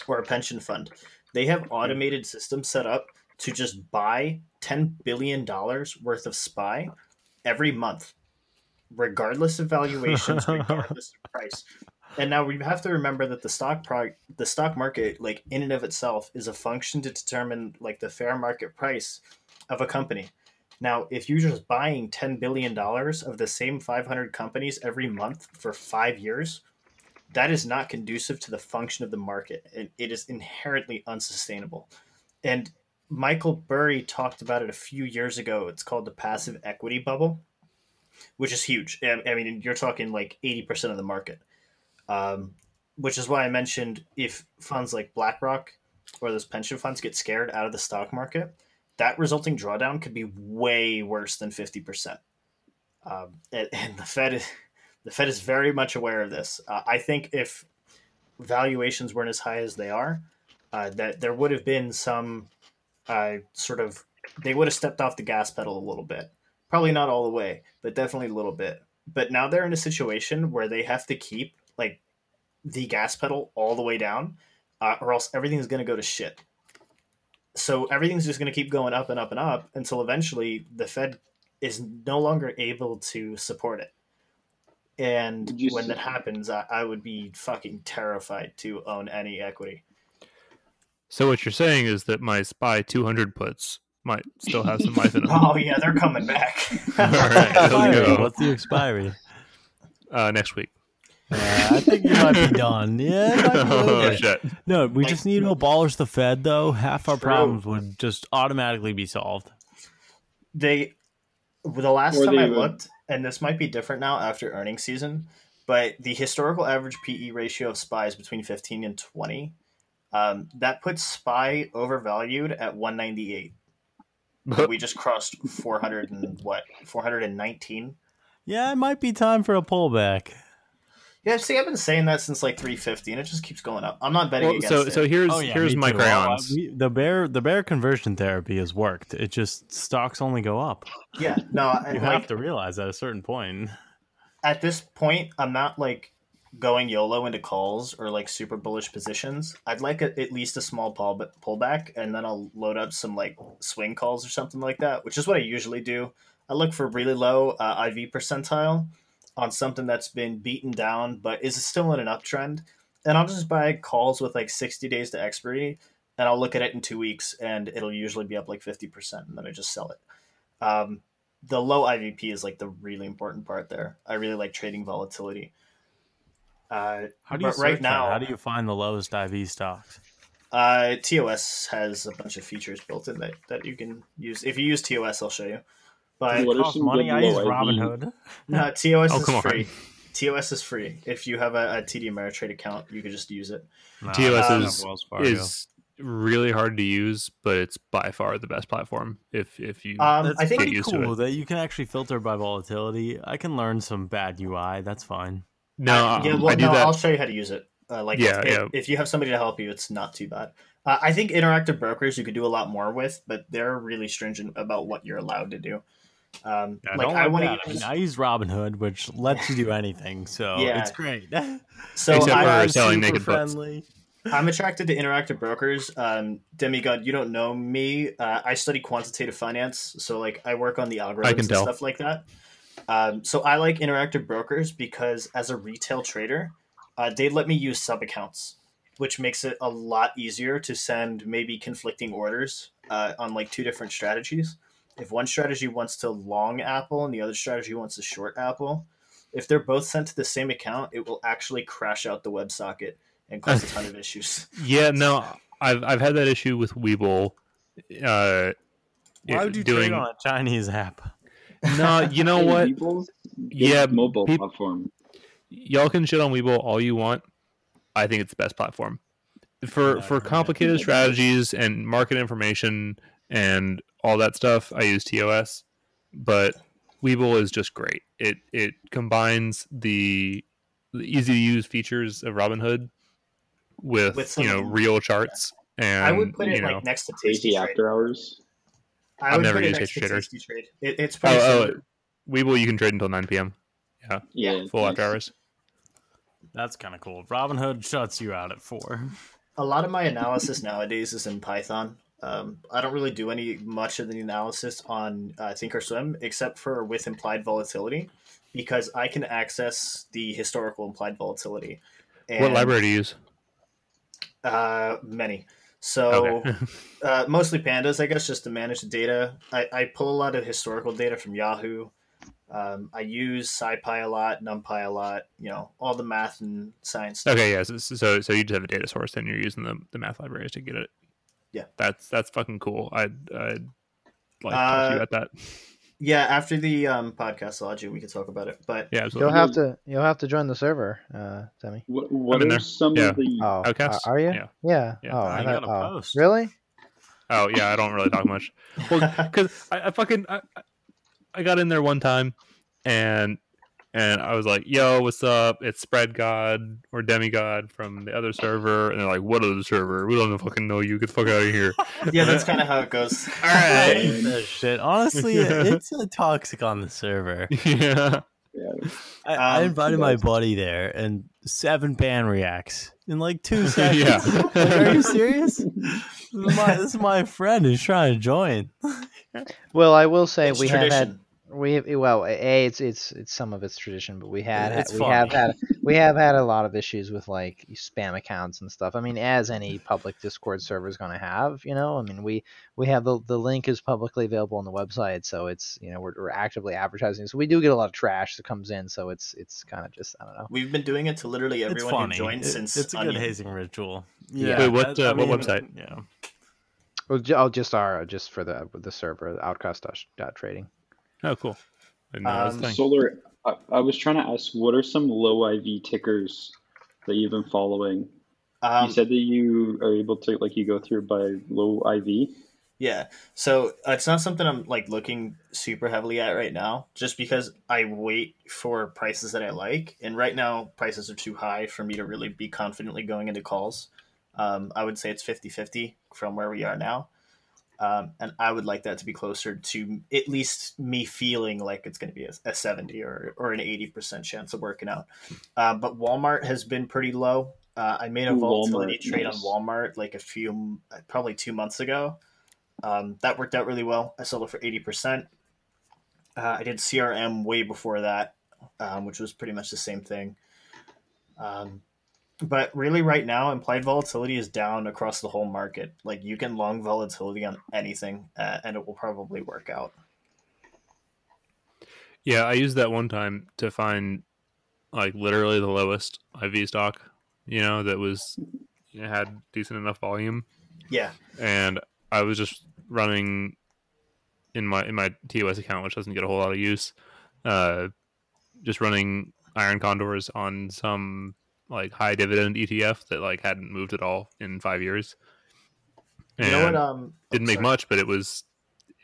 or a pension fund, they have hmm. automated systems set up to just buy ten billion dollars worth of SPY every month, regardless of valuations, regardless of price. And now we have to remember that the stock pro- the stock market, like in and of itself, is a function to determine like the fair market price of a company. Now, if you're just buying ten billion dollars of the same five hundred companies every month for five years, that is not conducive to the function of the market. It, it is inherently unsustainable. And Michael Burry talked about it a few years ago. It's called the passive equity bubble, which is huge. I I mean, you're talking like eighty percent of the market um, which is why I mentioned if funds like BlackRock or those pension funds get scared out of the stock market, that resulting drawdown could be way worse than fifty percent. Um, and, and the Fed, the Fed is very much aware of this. Uh, I think if valuations weren't as high as they are, uh, that there would have been some uh, sort of they would have stepped off the gas pedal a little bit. Probably not all the way, but definitely a little bit. But now they're in a situation where they have to keep like the gas pedal all the way down, uh, or else everything's going to go to shit. So everything's just going to keep going up and up and up until eventually the Fed is no longer able to support it. And when see- that happens, I, I would be fucking terrified to own any equity. So what you're saying is that my SPY 200 puts might still have some life in them. Oh yeah, they're coming back. All right, let's go. What's the expiry? Uh, next week. Yeah, I think you might be done. Yeah, might be oh shit! No, we just need to abolish the Fed, though. Half our True. problems would just automatically be solved. they the last Or time they I would- looked, and this might be different now after earnings season, but the historical average PE ratio of SPY is between 15 and 20. Um, that puts SPY overvalued at 198. But we just crossed 400 and what? 419. Yeah, it might be time for a pullback. Yeah, see, I've been saying that since like 350, and it just keeps going up. I'm not betting Well, against so it. so here's Oh, yeah, here's my too. Crayons. uh, we- the bear the bear conversion therapy has worked. It just stocks only go up. yeah, no, You like, have to realize at a certain point. at this point, I'm not like going YOLO into calls or like super bullish positions. I'd like a, at least a small pull, pullback, and then I'll load up some like swing calls or something like that, which is what I usually do. I look for really low uh, IV percentile on something that's been beaten down but is still in an uptrend, and I'll just buy calls with like 60 days to expiry, and I'll look at it in two weeks, and it'll usually be up like 50%, and then I just sell it. Um, the low IVP is like the really important part there. I really like trading volatility. Uh, How do you right search that? now, How do you find the lowest IV stocks? uh, TOS has a bunch of features built in that, that you can use. If you use TOS, I'll show you. But What are Costs money. I use? Robinhood. no, TOS Oh, is come on. free. TOS is free. If you have a, a TD Ameritrade account, you can just use it. No, TOS I is- Wells Fargo. is really hard to use, but it's by far the best platform. If if you Um, I think get pretty cool it. that you can actually filter by volatility. I can learn some bad UI. That's fine. no, Uh, yeah, well, I do no, that. I'll show you how to use it. Uh, like, Yeah, if, yeah. if you have somebody to help you, it's not too bad. Uh, I think interactive brokers you could do a lot more with, but they're really stringent about what you're allowed to do. Um, I like don't I want to I, use, mean, I use Robinhood, which lets you do anything, so Yeah. it's great. so Except I, for I'm selling super naked butts. friendly. I'm attracted to interactive brokers. Um, Demigod, you don't know me. Uh, I study quantitative finance, so like I work on the algorithms can and stuff like that. Um, so I like interactive brokers because as a retail trader, uh, they let me use sub accounts, which makes it a lot easier to send maybe conflicting orders uh, on like two different strategies. If one strategy wants to long Apple and the other strategy wants to short Apple, if they're both sent to the same account, it will actually crash out the WebSocket and cause a ton of issues. Yeah, no, I've I've had that issue with Webull. Uh, Why would you doing? trade on a Chinese app? No, you know what? Webull's Yeah, mobile peop- platform. Y'all can shit on Webull all you want. I think it's the best platform for Yeah, for complicated strategies and market information and all that stuff. I use TOS, but Webull is just great. It it combines the, the easy to use features of Robinhood with, With some you know real charts and I would put you it know like next to Tasty Tasty after hours. I I've would never put it next to Tasty Trader. Trade. It, it's oh, pretty oh, oh similar. You can trade until nine p.m. Yeah, yeah, full nice. after hours. That's kind of cool. Robinhood shuts you out at four. A lot of my analysis nowadays is in Python. Um, I don't really do any much of the analysis on uh, Thinkorswim except for with implied volatility, because I can access the historical implied volatility. what library do you use? Uh, many. So Okay. uh, mostly pandas, I guess, just to manage the data. I, I pull a lot of historical data from Yahoo. Um, I use SciPy a lot, NumPy a lot. You know, all the math and science. Stuff. Okay, yeah. So, so so you just have a data source, and you're using the, the math libraries to get it. Yeah. that's that's fucking cool. I'd I'd like to talk to you Uh, about that. Yeah, after the um, podcast logic, we could talk about it. But Yeah, absolutely. You'll have to you'll have to join the server, uh, Demi. What, what are there. some Yeah. of the? Oh, Outcast? are, are you? Yeah. Yeah. Yeah. Oh, Oh, I you gotta oh, post. really? Oh yeah, I don't really talk much. Well, because I, I fucking I, I- I got in there one time, and and I was like, "Yo, what's up? It's Spread God or Demigod from the other server," and they're like, "What other server? We don't fucking know you. Get the fuck out of here." yeah, that's kind of how it goes. All I right. hate that shit. Honestly, it's a toxic on the server. yeah. Yeah, I, I Um, invited my buddy there, and seven ban reacts in like two seconds. Yeah. Like, are you serious? This is, my, this is my friend who's trying to join. Well, I will say It's we have had tradition. We have, well, a it's it's it's some of it's tradition, but we had It's we have had we have had a lot of issues with like spam accounts and stuff. I mean, as any public Discord server is going to have, you know. I mean, we we have the the link is publicly available on the website, so it's you know we're, we're actively advertising. So we do get a lot of trash that comes in. So it's it's kind of just I don't know. We've been doing it to literally it's everyone who joined It- since it's a good Onion. hazing ritual. Yeah. Wait, what, that- uh, what website? Yeah. Well, oh, just our just for the the server outcast dot- dot trading. Oh, cool. I know that was a Um. Solar. I, I was trying to ask, what are some low IV tickers that you've been following? Um, you said that you are able to like you go through by low IV. Yeah. So uh, it's not something I'm like looking super heavily at right now, just because I wait for prices that I like, and right now prices are too high for me to really be confidently going into calls. Um, I would say it's 50-50 from where we are now, um, and I would like that to be closer to at least me feeling like it's going to be a, a seventy or or an eighty percent chance of working out. Uh, but Walmart has been pretty low. Uh, I made a volatility Walmart, trade nice. on Walmart like a few, probably two months ago. Um, that worked out really well. I sold it for eighty percent. Uh, I did CRM way before that, um, which was pretty much the same thing. Um, but really, right now, implied volatility is down across the whole market. Like you can long volatility on anything, uh, and it will probably work out. Yeah, I used that one time to find like literally the lowest IV stock, you know, that was had decent enough volume, Yeah, and I was just running in my in my TOS account, which doesn't get a whole lot of use, uh, just running iron condors on some like high dividend ETF that like hadn't moved at all in five years. you know what? Um, didn't make sorry. much, but it was,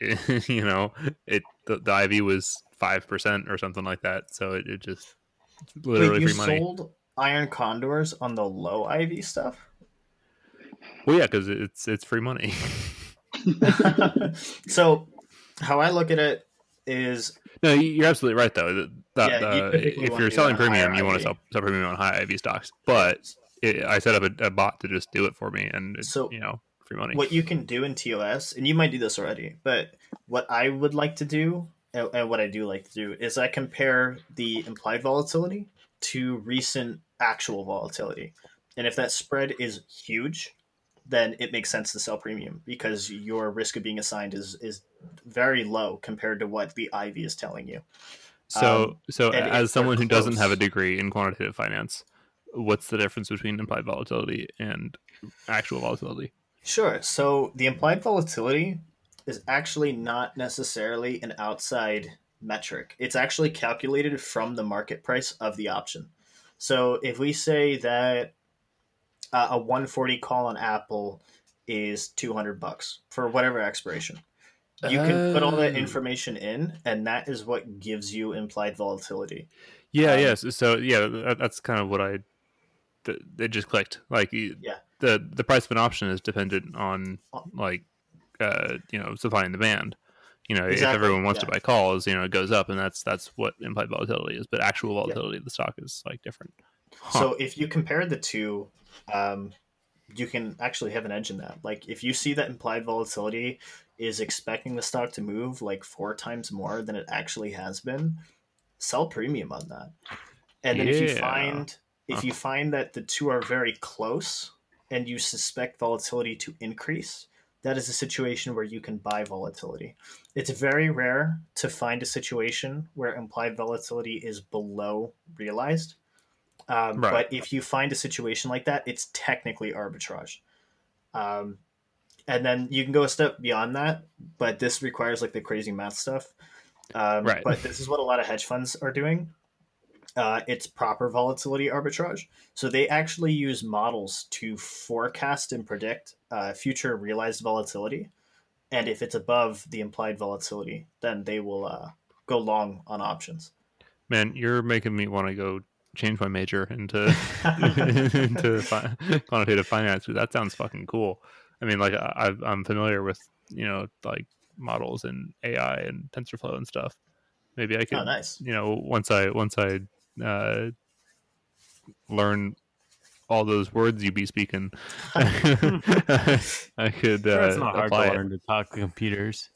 you know, it the, the IV was five percent or something like that. So it, it just literally Wait, you free money. sold iron condors on the low IV stuff? Well, yeah, because it's it's free money. so, how I look at it is no, you- you're absolutely right though. That, that, Yeah, uh, typically if you're selling premium, you want to sell, sell premium on high IV stocks. But it, I set up a, a bot to just do it for me, and it's So, you know free money. what you can do in TOS, and you might do this already, but what I would like to do, and, and what I do like to do, is I compare the implied volatility to recent actual volatility. And if that spread is huge, then it makes sense to sell premium because your risk of being assigned is, is very low compared to what the IV is telling you. So, Um, so as someone who doesn't have a degree in quantitative finance, what's the difference between implied volatility and actual volatility? Sure. So the implied volatility is actually not necessarily an outside metric. It's actually calculated from the market price of the option. So if we say that uh, a 140 call on Apple is 200 bucks for whatever expiration, you can put all that Oh. information in, and that is what gives you implied volatility. Yeah, Um, yes. So yeah, that, that's kind of what I. th- It just clicked. Like Yeah. the the price of an option is dependent on like, uh, you know, supply and demand. You know, if everyone wants to buy calls, you know, it goes up, and that's that's what implied volatility is. But actual volatility of the stock is like different. So if you compare the two, um, you can actually have an edge in that. Like if you see that implied volatility is expecting the stock to move like four times more than it actually has been, sell premium on that. And then if you find if you find that the two are very close and you suspect volatility to increase, that is a situation where you can buy volatility. It's very rare to find a situation where implied volatility is below realized. Um, Right. But if you find a situation like that, it's technically arbitrage. Um, and then you can go a step beyond that, but this requires like the crazy math stuff. Um, Right. But this is what a lot of hedge funds are doing. Uh, it's proper volatility arbitrage. So they actually use models to forecast and predict uh, future realized volatility. And if it's above the implied volatility, then they will uh, go long on options. Man, you're making me want to go change my major into into fi- quantitative finance. Dude, that sounds fucking cool. I mean, like I, I've- I'm familiar with you know like models and AI and TensorFlow and stuff. Maybe I could, Oh, nice. you know, once I once I uh, learn all those words you be speaking, I could uh, Sure, it's not hard to apply it. learn to talk to computers.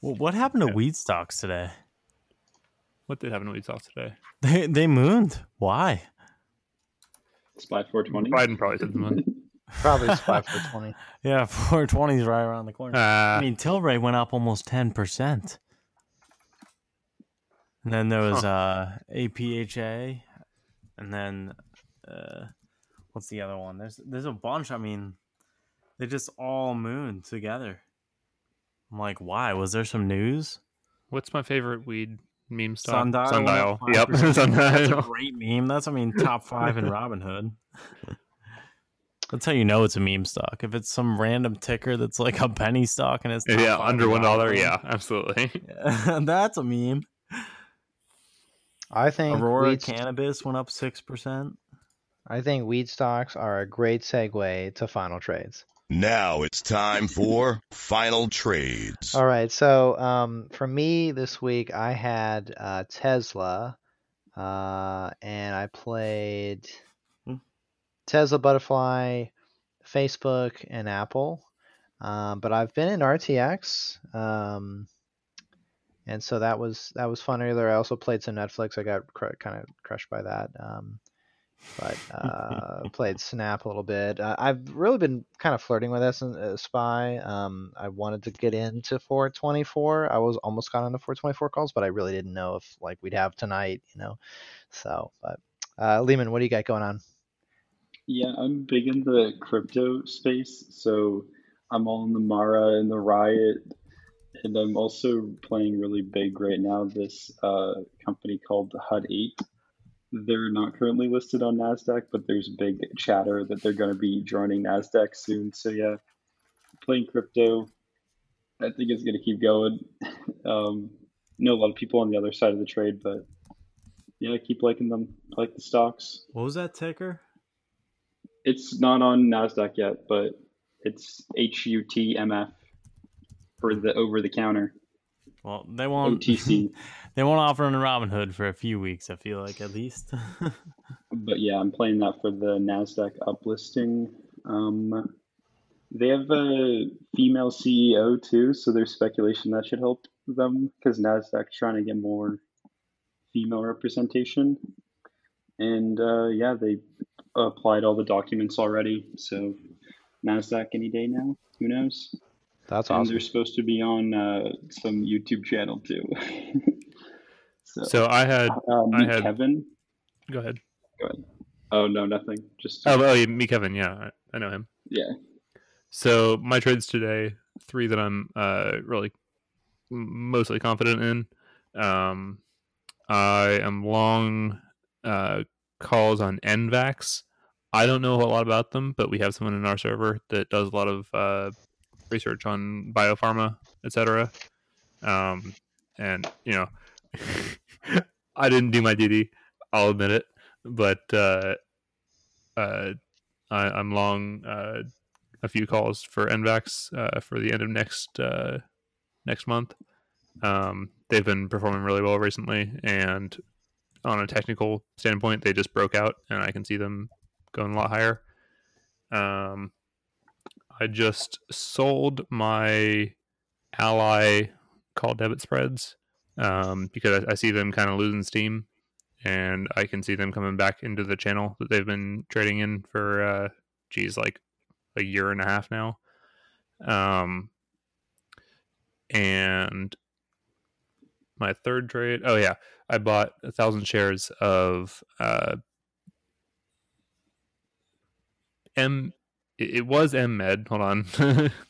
Well, what happened to Yeah. weed stocks today? What did happen to Weed Sauce today? They they mooned. Why? SPY 420. Biden probably did the moon. Probably SPY for twenty. Yeah, 420 is right around the corner. Uh, I mean, Tilray went up almost 10%. And then there was uh, APHA. And then, uh, what's the other one? There's there's a bunch. I mean, they just all mooned together. I'm like, why? Was there some news? what's my favorite weed meme stock? Sundial. Sundial. Yep. up 5%. That's a Sundial. great meme. That's, I mean, top five in Robinhood. That's how you know it's a meme stock. If it's some random ticker that's like a penny stock and it's top Yeah, five under one dollar. Yeah, absolutely. yeah, that's a meme. I think Aurora weed, Cannabis went up six percent. I think weed stocks are a great segue to final trades. Now it's time for final trades. All right, so um, for me this week, I had uh, Tesla, uh, and I played Hmm. Tesla, Butterfly, Facebook, and Apple. Um, but I've been in RTX, um, and so that was that was fun earlier. I also played some Netflix. I got cr- kind of crushed by that. Um, but uh, played Snap a little bit. Uh, I've really been kind of flirting with S uh, SPY. Um, I wanted to get into 424. I was almost got into 424 calls, but I really didn't know if like we'd have tonight, you know. So, but uh, Lehman, what do you got going on? Yeah, I'm big in the crypto space, so I'm all in the Mara and the Riot, and I'm also playing really big right now. This uh, company called Hut 8. They're not currently listed on Nasdaq, but there's big chatter that they're going to be joining Nasdaq soon. So yeah, playing crypto. I think it's going to keep going. Um, know a lot of people on the other side of the trade, but yeah, I keep liking them. I like the stocks. What was that ticker? It's not on Nasdaq yet, but it's HUTMF for the over the counter Well, they won't. OTC. they won't offer on Robinhood for a few weeks. I feel like at least. but yeah, I'm playing that for the Nasdaq uplisting. Um, they have a female CEO too, so there's speculation that should help them because Nasdaq's trying to get more female representation. And uh, yeah, they applied all the documents already, so Nasdaq any day now. Who knows? That's and awesome. they're supposed to be on uh, some YouTube channel too. so, So I had. uh, I had- Kevin. Go ahead. Go ahead. Oh no, nothing. Just Oh, oh yeah, me, Kevin. Yeah, I, I know him. yeah. So my trades today, three that I'm uh, really mostly confident in. Um, I am long uh, calls on NVAX. I don't know a lot about them, but we have someone in our server that does a lot of uh, research on biopharma, etc. Um, and you know, I didn't do my duty. I'll admit it, but uh, uh, I, I'm long. Uh, a few calls for NVAX uh, for the end of next uh, next month. Um, they've been performing really well recently, and on a technical standpoint, they just broke out, and I can see them going a lot higher. Um, I just sold my ally call debit spreads um, because I, I see them kind of losing steam, and I can see them coming back into the channel that they've been trading in for, uh, geez, like a year and a half now. Um, and my third trade, oh yeah, I bought a thousand shares of uh, M. It it was MindMed. Hold on.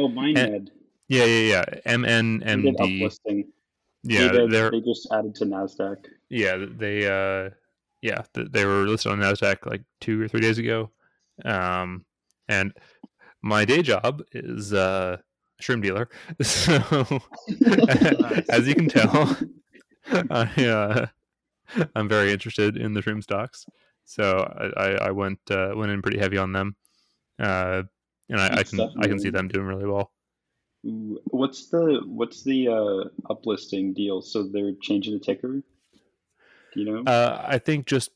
Oh, Eh, had yeah, yeah, yeah. M N M D. Yeah, they, did, they're they just added to Nasdaq. yeah they uh yeah th- they were listed on Nasdaq like two or three days ago, um and my day job is uh shroom dealer, so as you can tell, I uh, I'm very interested in the shroom stocks, so I I, I went uh, went in pretty heavy on them, uh and I, I can I can see them doing really well. What's the what's the uh, uplisting deal? So they're changing the ticker. Do you know? Uh, I think just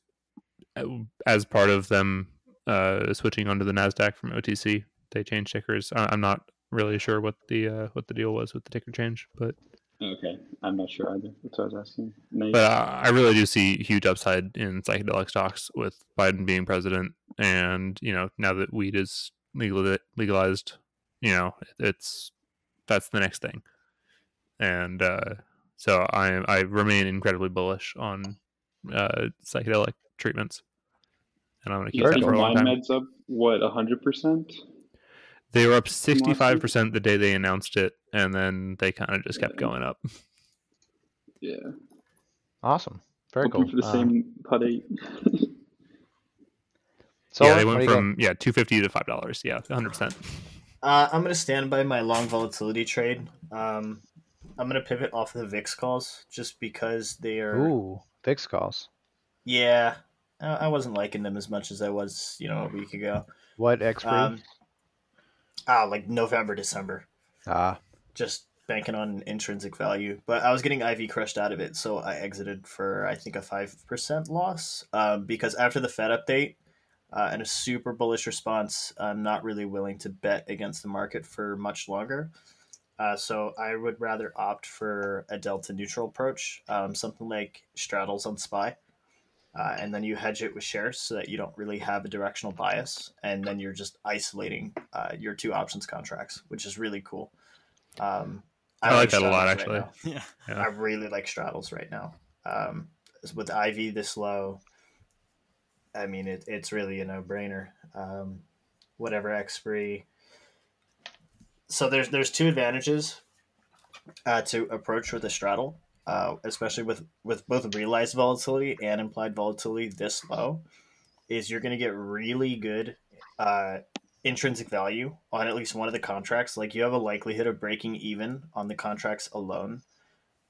uh, as part of them uh, switching onto the Nasdaq from OTC, they changed tickers. I- I'm not really sure what the uh, what the deal was with the ticker change, but okay, I'm not sure either. That's what I was asking. Nice. but I, I really do see huge upside in psychedelic stocks with Biden being president, and you know now that weed is legal legalized, you know it's that's the next thing, and uh, so I I remain incredibly bullish on uh, psychedelic treatments, and I'm going to keep You that for a long time. meds up what hundred percent? They were up 65 percent the day they announced it, and then they kind of just kept Yeah. going up. Yeah, Awesome. Very hoping cool. for the Uh, same putty. so yeah, they went do got? from yeah two fifty to five dollars. Yeah, hundred percent. Uh, I'm gonna stand by my long volatility trade. Um, I'm gonna pivot off of the VIX calls just because they are. Ooh, VIX calls. Yeah, I I wasn't liking them as much as I was, you know, a week ago. What expiry? Um, ah, like November, December. ah, Just banking on intrinsic value, but I was getting IV crushed out of it, so I exited for I think a five percent loss. Um, because after the Fed update uh, and a super bullish response, I'm not really willing to bet against the market for much longer. Uh, so I would rather opt for a delta neutral approach, um, something like straddles on SPY. Uh, and then you hedge it with shares so that you don't really have a directional bias, and then you're just isolating uh, your two options contracts, which is really cool. Um, I like that a lot, straddles right actually. Yeah. I really like straddles right now. Um, with IV this low, I mean it, it's really a no brainer. Um, whatever expiry. So there's there's two advantages uh, to approach with a straddle, uh, especially with with both realized volatility and implied volatility this low. Is you're going to get really good uh, intrinsic value on at least one of the contracts. Like you have a likelihood of breaking even on the contracts alone.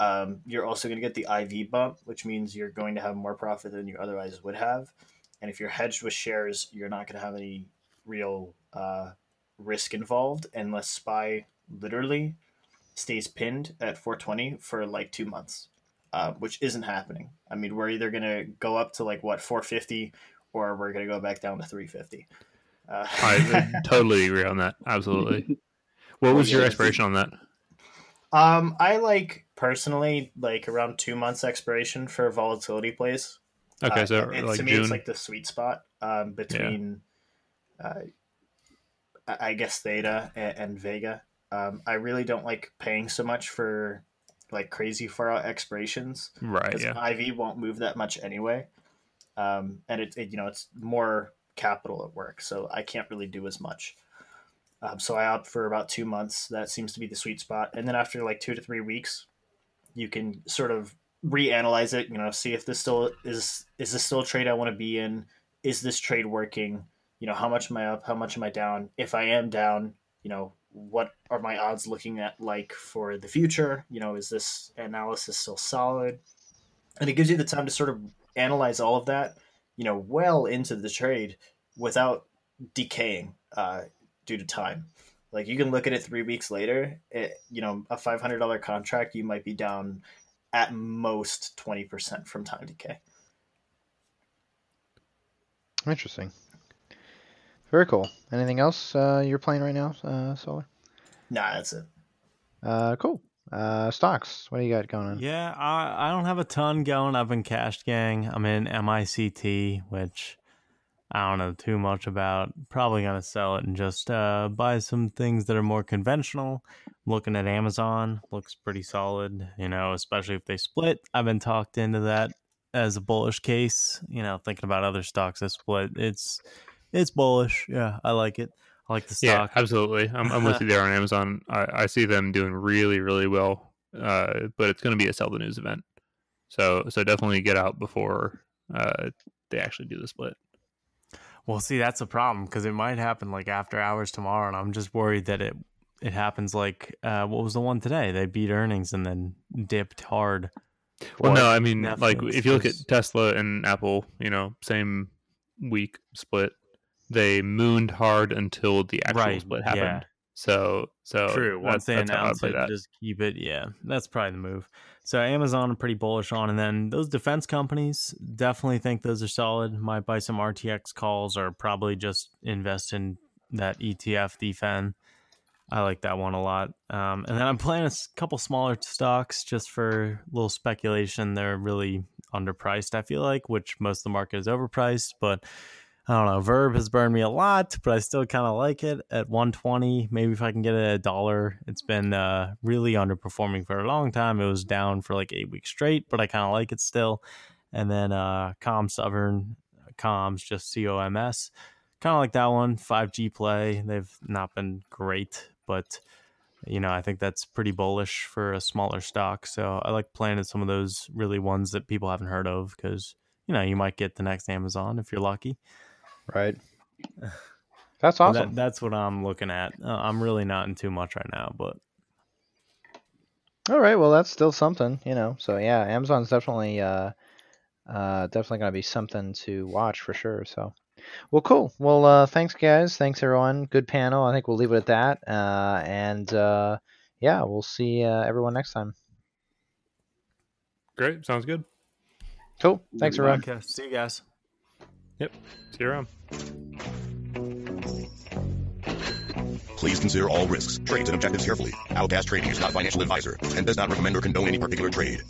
Um, you're also going to get the IV bump, which means you're going to have more profit than you otherwise would have. And if you're hedged with shares, you're not going to have any real uh, risk involved unless SPY literally stays pinned at 420 for like two months, uh, which isn't happening. I mean, we're either going to go up to like what 450 or we're going to go back down to 350. Uh, I totally agree on that. Absolutely. What was yeah, your expiration on that? Um, I like personally like around two months expiration for volatility plays. Okay, Uh, so it- like to me, June. it's like the sweet spot um, between, uh, I guess Theta and, and Vega. Um, I really don't like paying so much for like crazy far out expirations right. Yeah. IV won't move that much anyway, um, and it, it you know it's more capital at work, so I can't really do as much. Um, so I opt for about two months. That seems to be the sweet spot, and then after like two to three weeks, you can sort of reanalyze it. You know, see if this still is is this still a trade I want to be in. Is this trade working? You know, how much am I up? How much am I down? If I am down, you know, what are my odds looking at like for the future? You know, is this analysis still solid? And it gives you the time to sort of analyze all of that, you know, well into the trade without decaying uh, due to time. Like you can look at it three weeks later, it, you know, a five hundred dollar contract, you might be down at most twenty percent from time decay. Interesting. Very cool. Anything else uh, you're playing right now, uh, Solar? Nah, that's it. Uh, cool. Uh, stocks. What do you got going on? Yeah, I, I don't have a ton going. I've been Cash Gang. I'm in MICT, which I don't know too much about. Probably gonna sell it and just uh, buy some things that are more conventional. looking at Amazon, looks pretty solid. You know, especially if they split. I've been talked into that as a bullish case. You know, thinking about other stocks that split. It's it's bullish. Yeah, I like it. I like the Yeah, stock. absolutely. I'm, I'm with you there on Amazon. I, I see them doing really, really well. Uh, but it's going to be a sell the news event. So so definitely get out before uh, they actually do the split. Well, see, that's a problem because it might happen like after hours tomorrow, and I'm just worried that it it happens like uh, what was the one today? They beat earnings and then dipped hard. Well, no, I mean, like if you look at Tesla and Apple, you know, same week split, they mooned hard until the actual Right, split yeah. happened. So, so True. Once they announce it, that. just keep it. Yeah, that's probably the move. So Amazon, I'm pretty bullish on, and then those defense companies definitely think those are solid. Might buy some RTX calls, or probably just invest in that ETF DFN. I like that one a lot. Um, and then I'm playing a couple smaller stocks just for a little speculation. They're really underpriced, I feel like, which most of the market is overpriced. But I don't know. Verb has burned me a lot, but I still kind of like it at 120. Maybe if I can get it at a dollar. It's been uh, really underperforming for a long time. It was down for like eight weeks straight, but I kind of like it still. And then uh, ComSovereign Comms, just C O M S. Kind of like that one. 5G play. They've not been great, but you know, I think that's pretty bullish for a smaller stock. So I like playing at some of those really ones that people haven't heard of because, you know, you might get the next Amazon if you're lucky. Right. That's awesome. That, that's what I'm looking at. Uh, I'm really not in too much right now, but All right. Well, that's still something, you know. So yeah, Amazon's definitely uh, uh, definitely gonna be something to watch for sure. So, well, cool. Well, uh, thanks guys. Thanks everyone. Good panel. I think we'll leave it at that. Uh, and uh, yeah, we'll see uh, everyone next time. Great, sounds good. Cool. Thanks everyone. okay. See you guys. See you around. Please consider all risks, trades, and objectives carefully. Outcast Trading is not financial advisor and does not recommend or condone any particular trade.